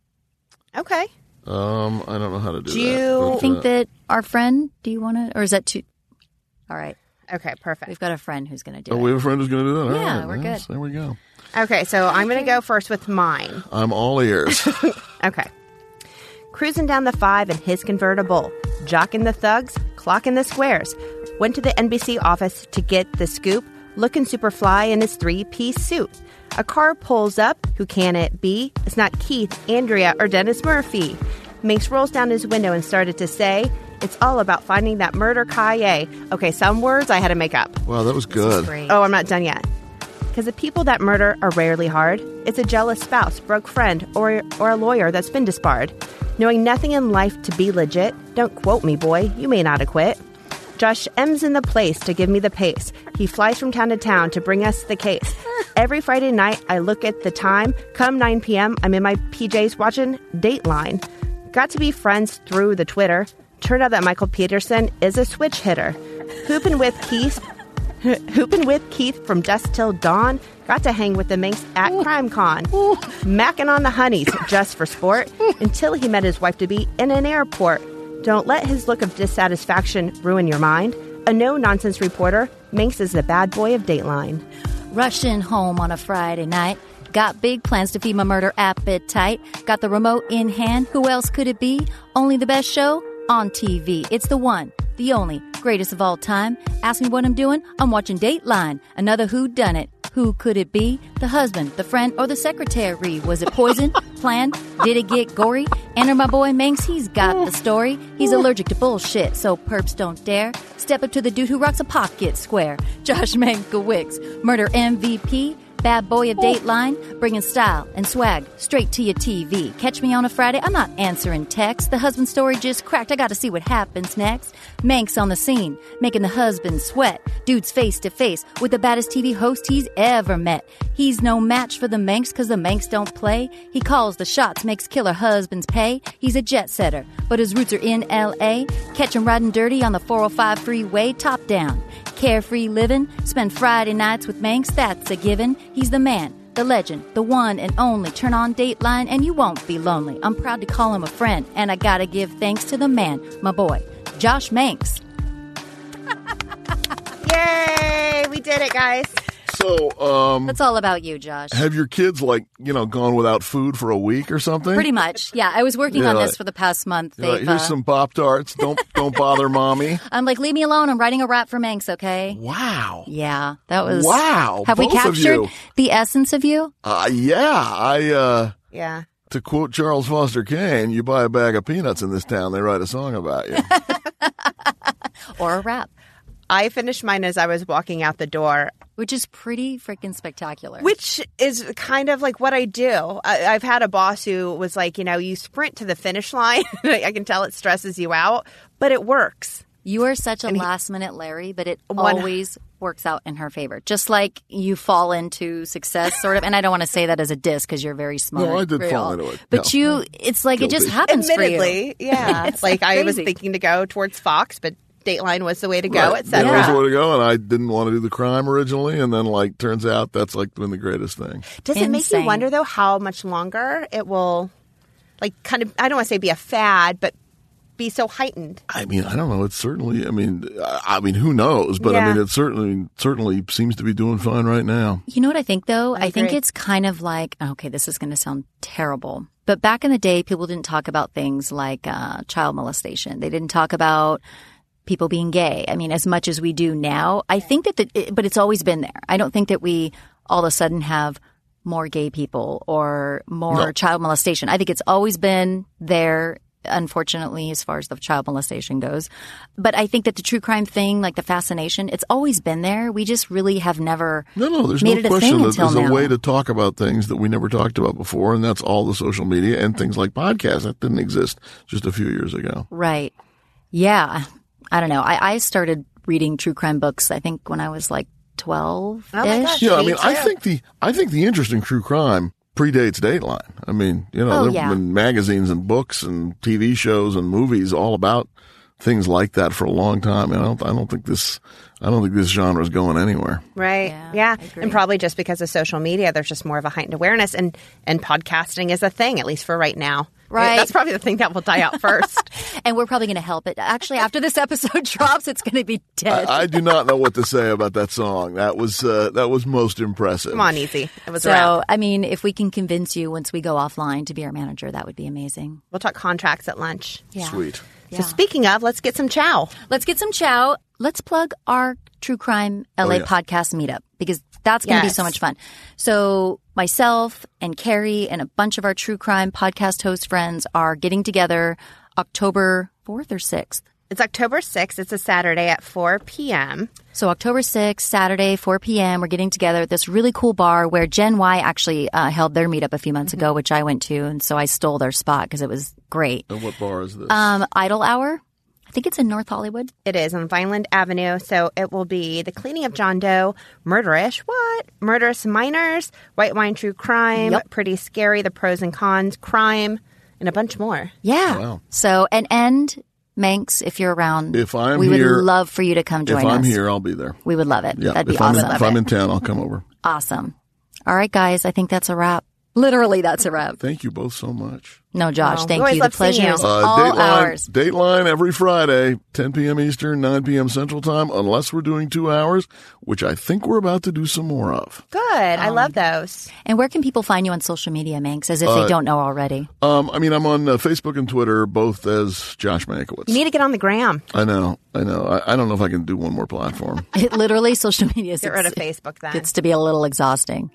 Okay. Um, I don't know how to do, Do that. Do you think that our friend. Do you want to, or is that too? All right, Okay, perfect. we've got a friend who's going to do Oh, it. we have a friend who's going to do that. All Yeah, right, we're yes, good. There we go. Okay, so I'm going to go first with mine. I'm all ears. Okay. Cruising down the five in his convertible, jocking the thugs, clocking the squares. Went to the NBC office to get the scoop, looking super fly in his three piece suit. A car pulls up. Who can it be? It's not Keith, Andrea, or Dennis Murphy. Manks rolls down his window and started to say, It's all about finding that murder Kaye. Okay, some words I had to make up. Wow, that was good. Oh, I'm not done yet. Because the people that murder are rarely hard. It's a jealous spouse, broke friend, or, or a lawyer that's been disbarred. Knowing nothing in life to be legit, don't quote me, boy, you may not acquit. Josh M's in the place to give me the pace. He flies from town to town to bring us the case. Every Friday night, I look at the time. Come 9 p.m., I'm in my PJs watching Dateline. Got to be friends through the Twitter. Turned out that Michael Peterson is a switch hitter. Hooping with Keith Hooping with Keith from dusk till dawn. Got to hang with the Manks at CrimeCon. Macking on the honeys just for sport until he met his wife to be in an airport. Don't let his look of dissatisfaction ruin your mind. A no nonsense reporter, Manks is the bad boy of Dateline. Rushing home on a Friday night. Got big plans to feed my murder appetite. Got the remote in hand. Who else could it be? Only the best show on TV. It's the one, the only, greatest of all time. Ask me what I'm doing. I'm watching Dateline. Another Who Done It. Who could it be? The husband, the friend, or the secretary? Was it poison? Planned? Did it get gory? Enter my boy Manks, he's got the story. He's allergic to bullshit, so perps don't dare. Step up to the dude who rocks a pocket square. Josh Mankiewicz, murder MVP. Bad boy of Dateline, bringing style and swag straight to your TV. Catch me on a Friday, I'm not answering texts. The husband story just cracked, I gotta see what happens next. Manks on the scene, making the husband sweat. Dude's face to face with the baddest TV host he's ever met. He's no match for the Manks cause the Manks don't play. He calls the shots, makes killer husbands pay. He's a jet setter, but his roots are in LA. Catch him riding dirty on the 405 freeway, top down. Carefree living, spend Friday nights with Manks, that's a given. He's the man, the legend, the one and only. Turn on Dateline and you won't be lonely. I'm proud to call him a friend, and I gotta give thanks to the man, my boy, Josh Manks. Yay! We did it, guys. So, um, That's all about you, Josh. have your kids like you know gone without food for a week or something? Pretty much. Yeah, I was working Yeah, on like- this for the past month. You're like, Here's uh, some pop tarts. Don't don't bother mommy. I'm like, leave me alone. I'm writing a rap for Manks, okay? Wow. Yeah, that was. Wow, Have we both of captured you. the essence of you? Uh, yeah, I uh, Yeah. to quote Charles Foster Kane, you buy a bag of peanuts in this town, they write a song about you. Or a rap, I finished mine as I was walking out the door. which is pretty freaking spectacular. Which is kind of like what I do. I, I've had a boss who was like, you know, you sprint to the finish line. I can tell it stresses you out, but it works. You are such a last minute Larry, but it One- always works out in her favor. Just like you fall into success, sort of. And I don't want to say that as a diss because you're very smart. No, I did very fall into it. But Yeah. you, it's like it just Guilty. happens for you. Admittedly, yeah. It's like I was thinking to go towards Fox, but Dateline was the way to go, Right. etc. That was the way to go, and I didn't want to do the crime originally, and then like turns out that's like been the greatest thing. Does it make you wonder though how much longer it will, like, kind of? I don't want to say be a fad, but be so heightened. I mean, I don't know. It's certainly. I mean, I I mean, who knows? But I mean, it certainly certainly seems to be doing fine right now. You know what I think though? I, think it's kind of like, okay, this is going to sound terrible. But back in the day, people didn't talk about things like uh, child molestation. They didn't talk about people being gay. I mean, as much as we do now, I think that, the, but it's always been there. I don't think that we all of a sudden have more gay people or more No. child molestation. I think it's always been there. Unfortunately, as far as the child molestation goes. But I think that the true crime thing, like the fascination, it's always been there. We just really have never No, no, there's made no question thing that there's now. a way to talk about things that we never talked about before, and that's all the social media and things like podcasts that didn't exist just a few years ago. Right. Yeah. I don't know. I, I started reading true crime books, I think, when I was like 12 Oh my gosh. ish. Yeah, I Me mean, I think the I think the interest in true crime predates Dateline. I mean, you know, Oh, there yeah. have been magazines and books and TV shows and movies all about things like that for a long time. And I don't I don't think this I don't think this genre is going anywhere. Right. Yeah, Yeah. And probably just because of social media, there's just more of a heightened awareness and, and podcasting is a thing, at least for right now. Right. That's probably the thing that will die out first. And we're probably going to help it. Actually, after this episode drops, it's going to be dead. I, I do not know what to say about that song. That was uh, that was most impressive. Come on, easy. It was so, around. I mean, if we can convince you once we go offline to be our manager, that would be amazing. We'll talk contracts at lunch. Yeah. Sweet. So speaking of, let's get some chow. Let's get some chow. Let's plug our True Crime LA yeah. podcast meetup because that's going to be so much fun. So myself and Kari and a bunch of our True Crime podcast host friends are getting together October 4th or 6th. It's October 6th. It's a Saturday at 4 p.m. So October 6th, Saturday, 4 p.m., we're getting together at this really cool bar where Gen Y actually uh, held their meetup a few months ago, which I went to. And so I stole their spot because it was great. And what bar is this? Um, Idle Hour. I think it's in North Hollywood. It is on Vineland Avenue. So it will be the cleaning of John Doe, murderish, what? Murderous minors, white wine true crime, Yep. pretty scary, the pros and cons, crime, and a bunch more. Yeah. Wow. So, and end, Manks, if you're around, If I'm we here- would love for you to come join if I'm us. here, I'll be there. we would love it. Yeah, That'd be if I'm awesome. in, if I'm in town, I'll come over. awesome. All right, guys. I think that's a wrap. Literally, that's a wrap. Thank you both so much. No, Josh, Oh, thank always you. The love seeing pleasure you. is Uh, all Dateline, ours. Dateline every Friday, 10 p.m. Eastern, 9 p.m. Central Time, unless we're doing two hours, which I think we're about to do some more of. Good. I love those. And where can people find you on social media, Manks, as if Uh, they don't know already? Um, I mean, I'm on uh, Facebook and Twitter, both as Josh Mankiewicz. You need to get on the gram. I know, I know. I, I don't know if I can do one more platform. It literally, social media is Get rid of Facebook then. gets to be a little exhausting.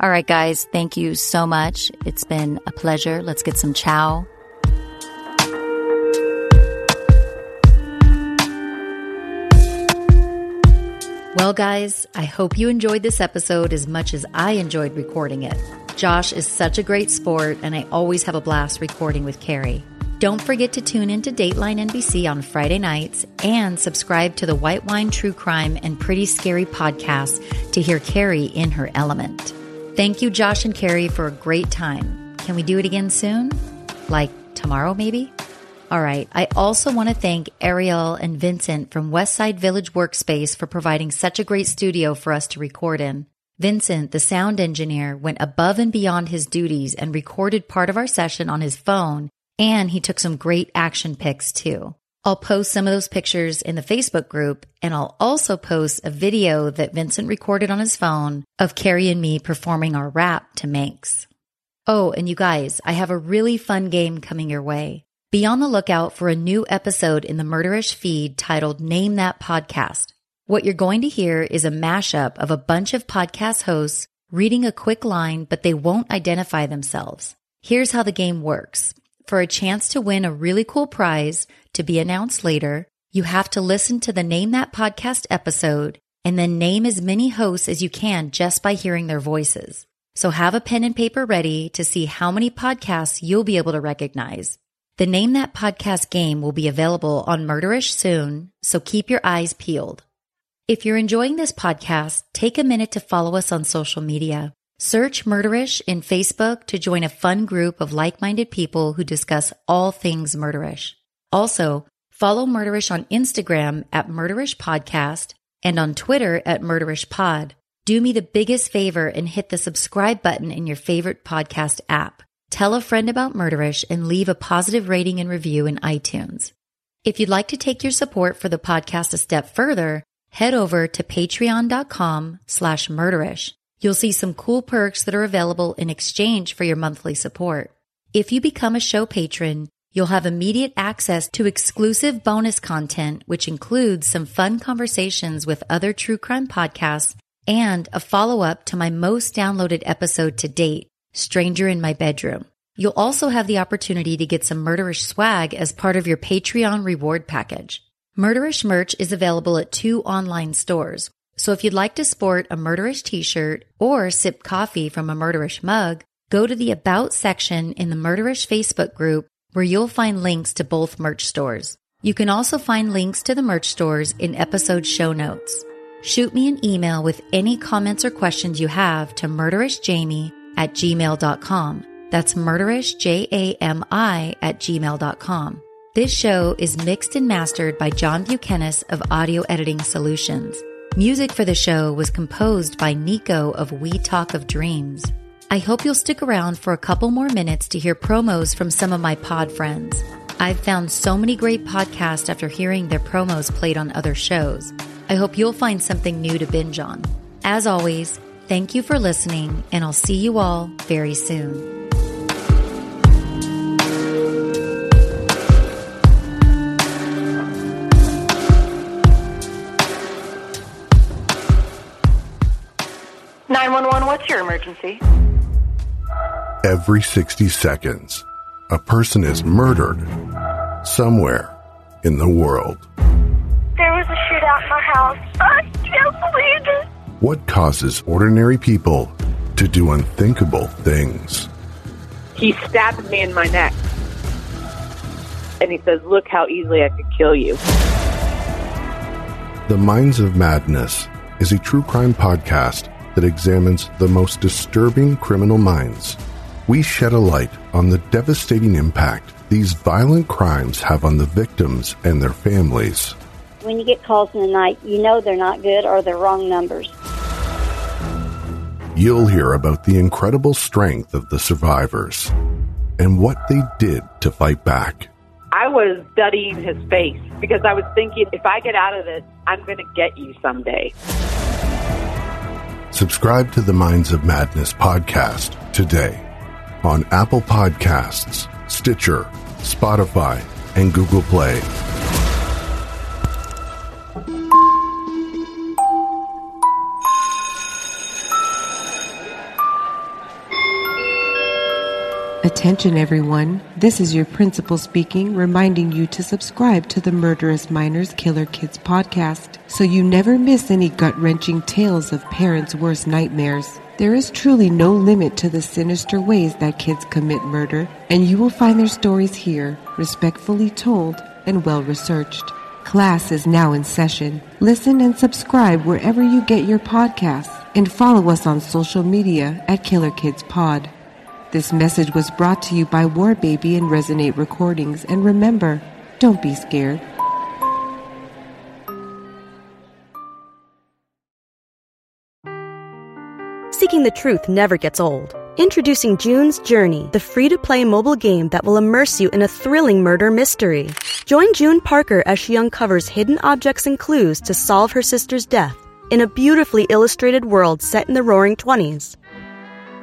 All right, guys, thank you so much. It's been a pleasure. Let's get some chow. Well, guys, I hope you enjoyed this episode as much as I enjoyed recording it. Josh is such a great sport, and I always have a blast recording with Kari. Don't forget to tune into Dateline NBC on Friday nights and subscribe to the White Wine True Crime and Pretty Scary podcast to hear Kari in her element. Thank you, Josh and Kari, for a great time. Can we do it again soon? Like tomorrow, maybe? All right. I also want to thank Ariel and Vincent from Westside Village Workspace for providing such a great studio for us to record in. Vincent, the sound engineer, went above and beyond his duties and recorded part of our session on his phone, and he took some great action pics too. I'll post some of those pictures in the Facebook group, and I'll also post a video that Vincent recorded on his phone of Kari and me performing our rap to Manks. Oh, and you guys, I have a really fun game coming your way. Be on the lookout for a new episode in the Murderish feed titled Name That Podcast. What you're going to hear is a mashup of a bunch of podcast hosts reading a quick line, but they won't identify themselves. Here's how the game works. For a chance to win a really cool prize to be announced later, you have to listen to the Name That Podcast episode and then name as many hosts as you can just by hearing their voices. So have a pen and paper ready to see how many podcasts you'll be able to recognize. The Name That Podcast game will be available on Murderish soon, so keep your eyes peeled. If you're enjoying this podcast, take a minute to follow us on social media. Search Murderish in Facebook to join a fun group of like minded people who discuss all things Murderish. Also, follow Murderish on Instagram at Murderish Podcast and on Twitter at Murderish Pod. Do me the biggest favor and hit the subscribe button in your favorite podcast app. Tell a friend about Murderish and leave a positive rating and review in iTunes. If you'd like to take your support for the podcast a step further, head over to patreon.com slash murderish. You'll see some cool perks that are available in exchange for your monthly support. If you become a show patron, you'll have immediate access to exclusive bonus content, which includes some fun conversations with other true crime podcasts and a follow up to my most downloaded episode to date, Stranger in My Bedroom. You'll also have the opportunity to get some Murderish swag as part of your Patreon reward package. Murderish merch is available at two online stores. So if you'd like to sport a Murderish t-shirt or sip coffee from a Murderish mug, go to the About section in the Murderish Facebook group where you'll find links to both merch stores. You can also find links to the merch stores in episode show notes. Shoot me an email with any comments or questions you have to murderishjami at gmail.com. That's murderish, J-A-M-I at gmail.com. This show is mixed and mastered by John Bukenas of Audio Editing Solutions. Music for the show was composed by Nico of We Talk of Dreams. I hope you'll stick around for a couple more minutes to hear promos from some of my pod friends. I've found so many great podcasts after hearing their promos played on other shows. I hope you'll find something new to binge on. As always, thank you for listening, and I'll see you all very soon. 911, what's your emergency? Every 60 seconds, a person is murdered somewhere in the world. There was a shootout in my house. I can't believe it. What causes ordinary people to do unthinkable things? He stabbed me in my neck. And he says, Look how easily I could kill you. The Minds of Madness is a true crime podcast that examines the most disturbing criminal minds. We shed a light on the devastating impact these violent crimes have on the victims and their families. When you get calls in the night, you know they're not good or they're wrong numbers. You'll hear about the incredible strength of the survivors and what they did to fight back. I was studying his face because I was thinking, if I get out of this, I'm going to get you someday. Subscribe to the Minds of Madness podcast today on Apple Podcasts, Stitcher, Spotify, and Google Play. Attention, everyone. This is your principal speaking, reminding you to subscribe to the Murderous Minors Killer Kids podcast so you never miss any gut wrenching tales of parents' worst nightmares. There is truly no limit to the sinister ways that kids commit murder, and you will find their stories here, respectfully told and well researched. Class is now in session. Listen and subscribe wherever you get your podcasts, and follow us on social media at Killer Kids Pod. This message was brought to you by War Baby and Resonate Recordings, and remember, don't be scared. Seeking the truth never gets old. Introducing June's Journey, the free to play mobile game that will immerse you in a thrilling murder mystery. Join June Parker as she uncovers hidden objects and clues to solve her sister's death in a beautifully illustrated world set in the roaring 20s.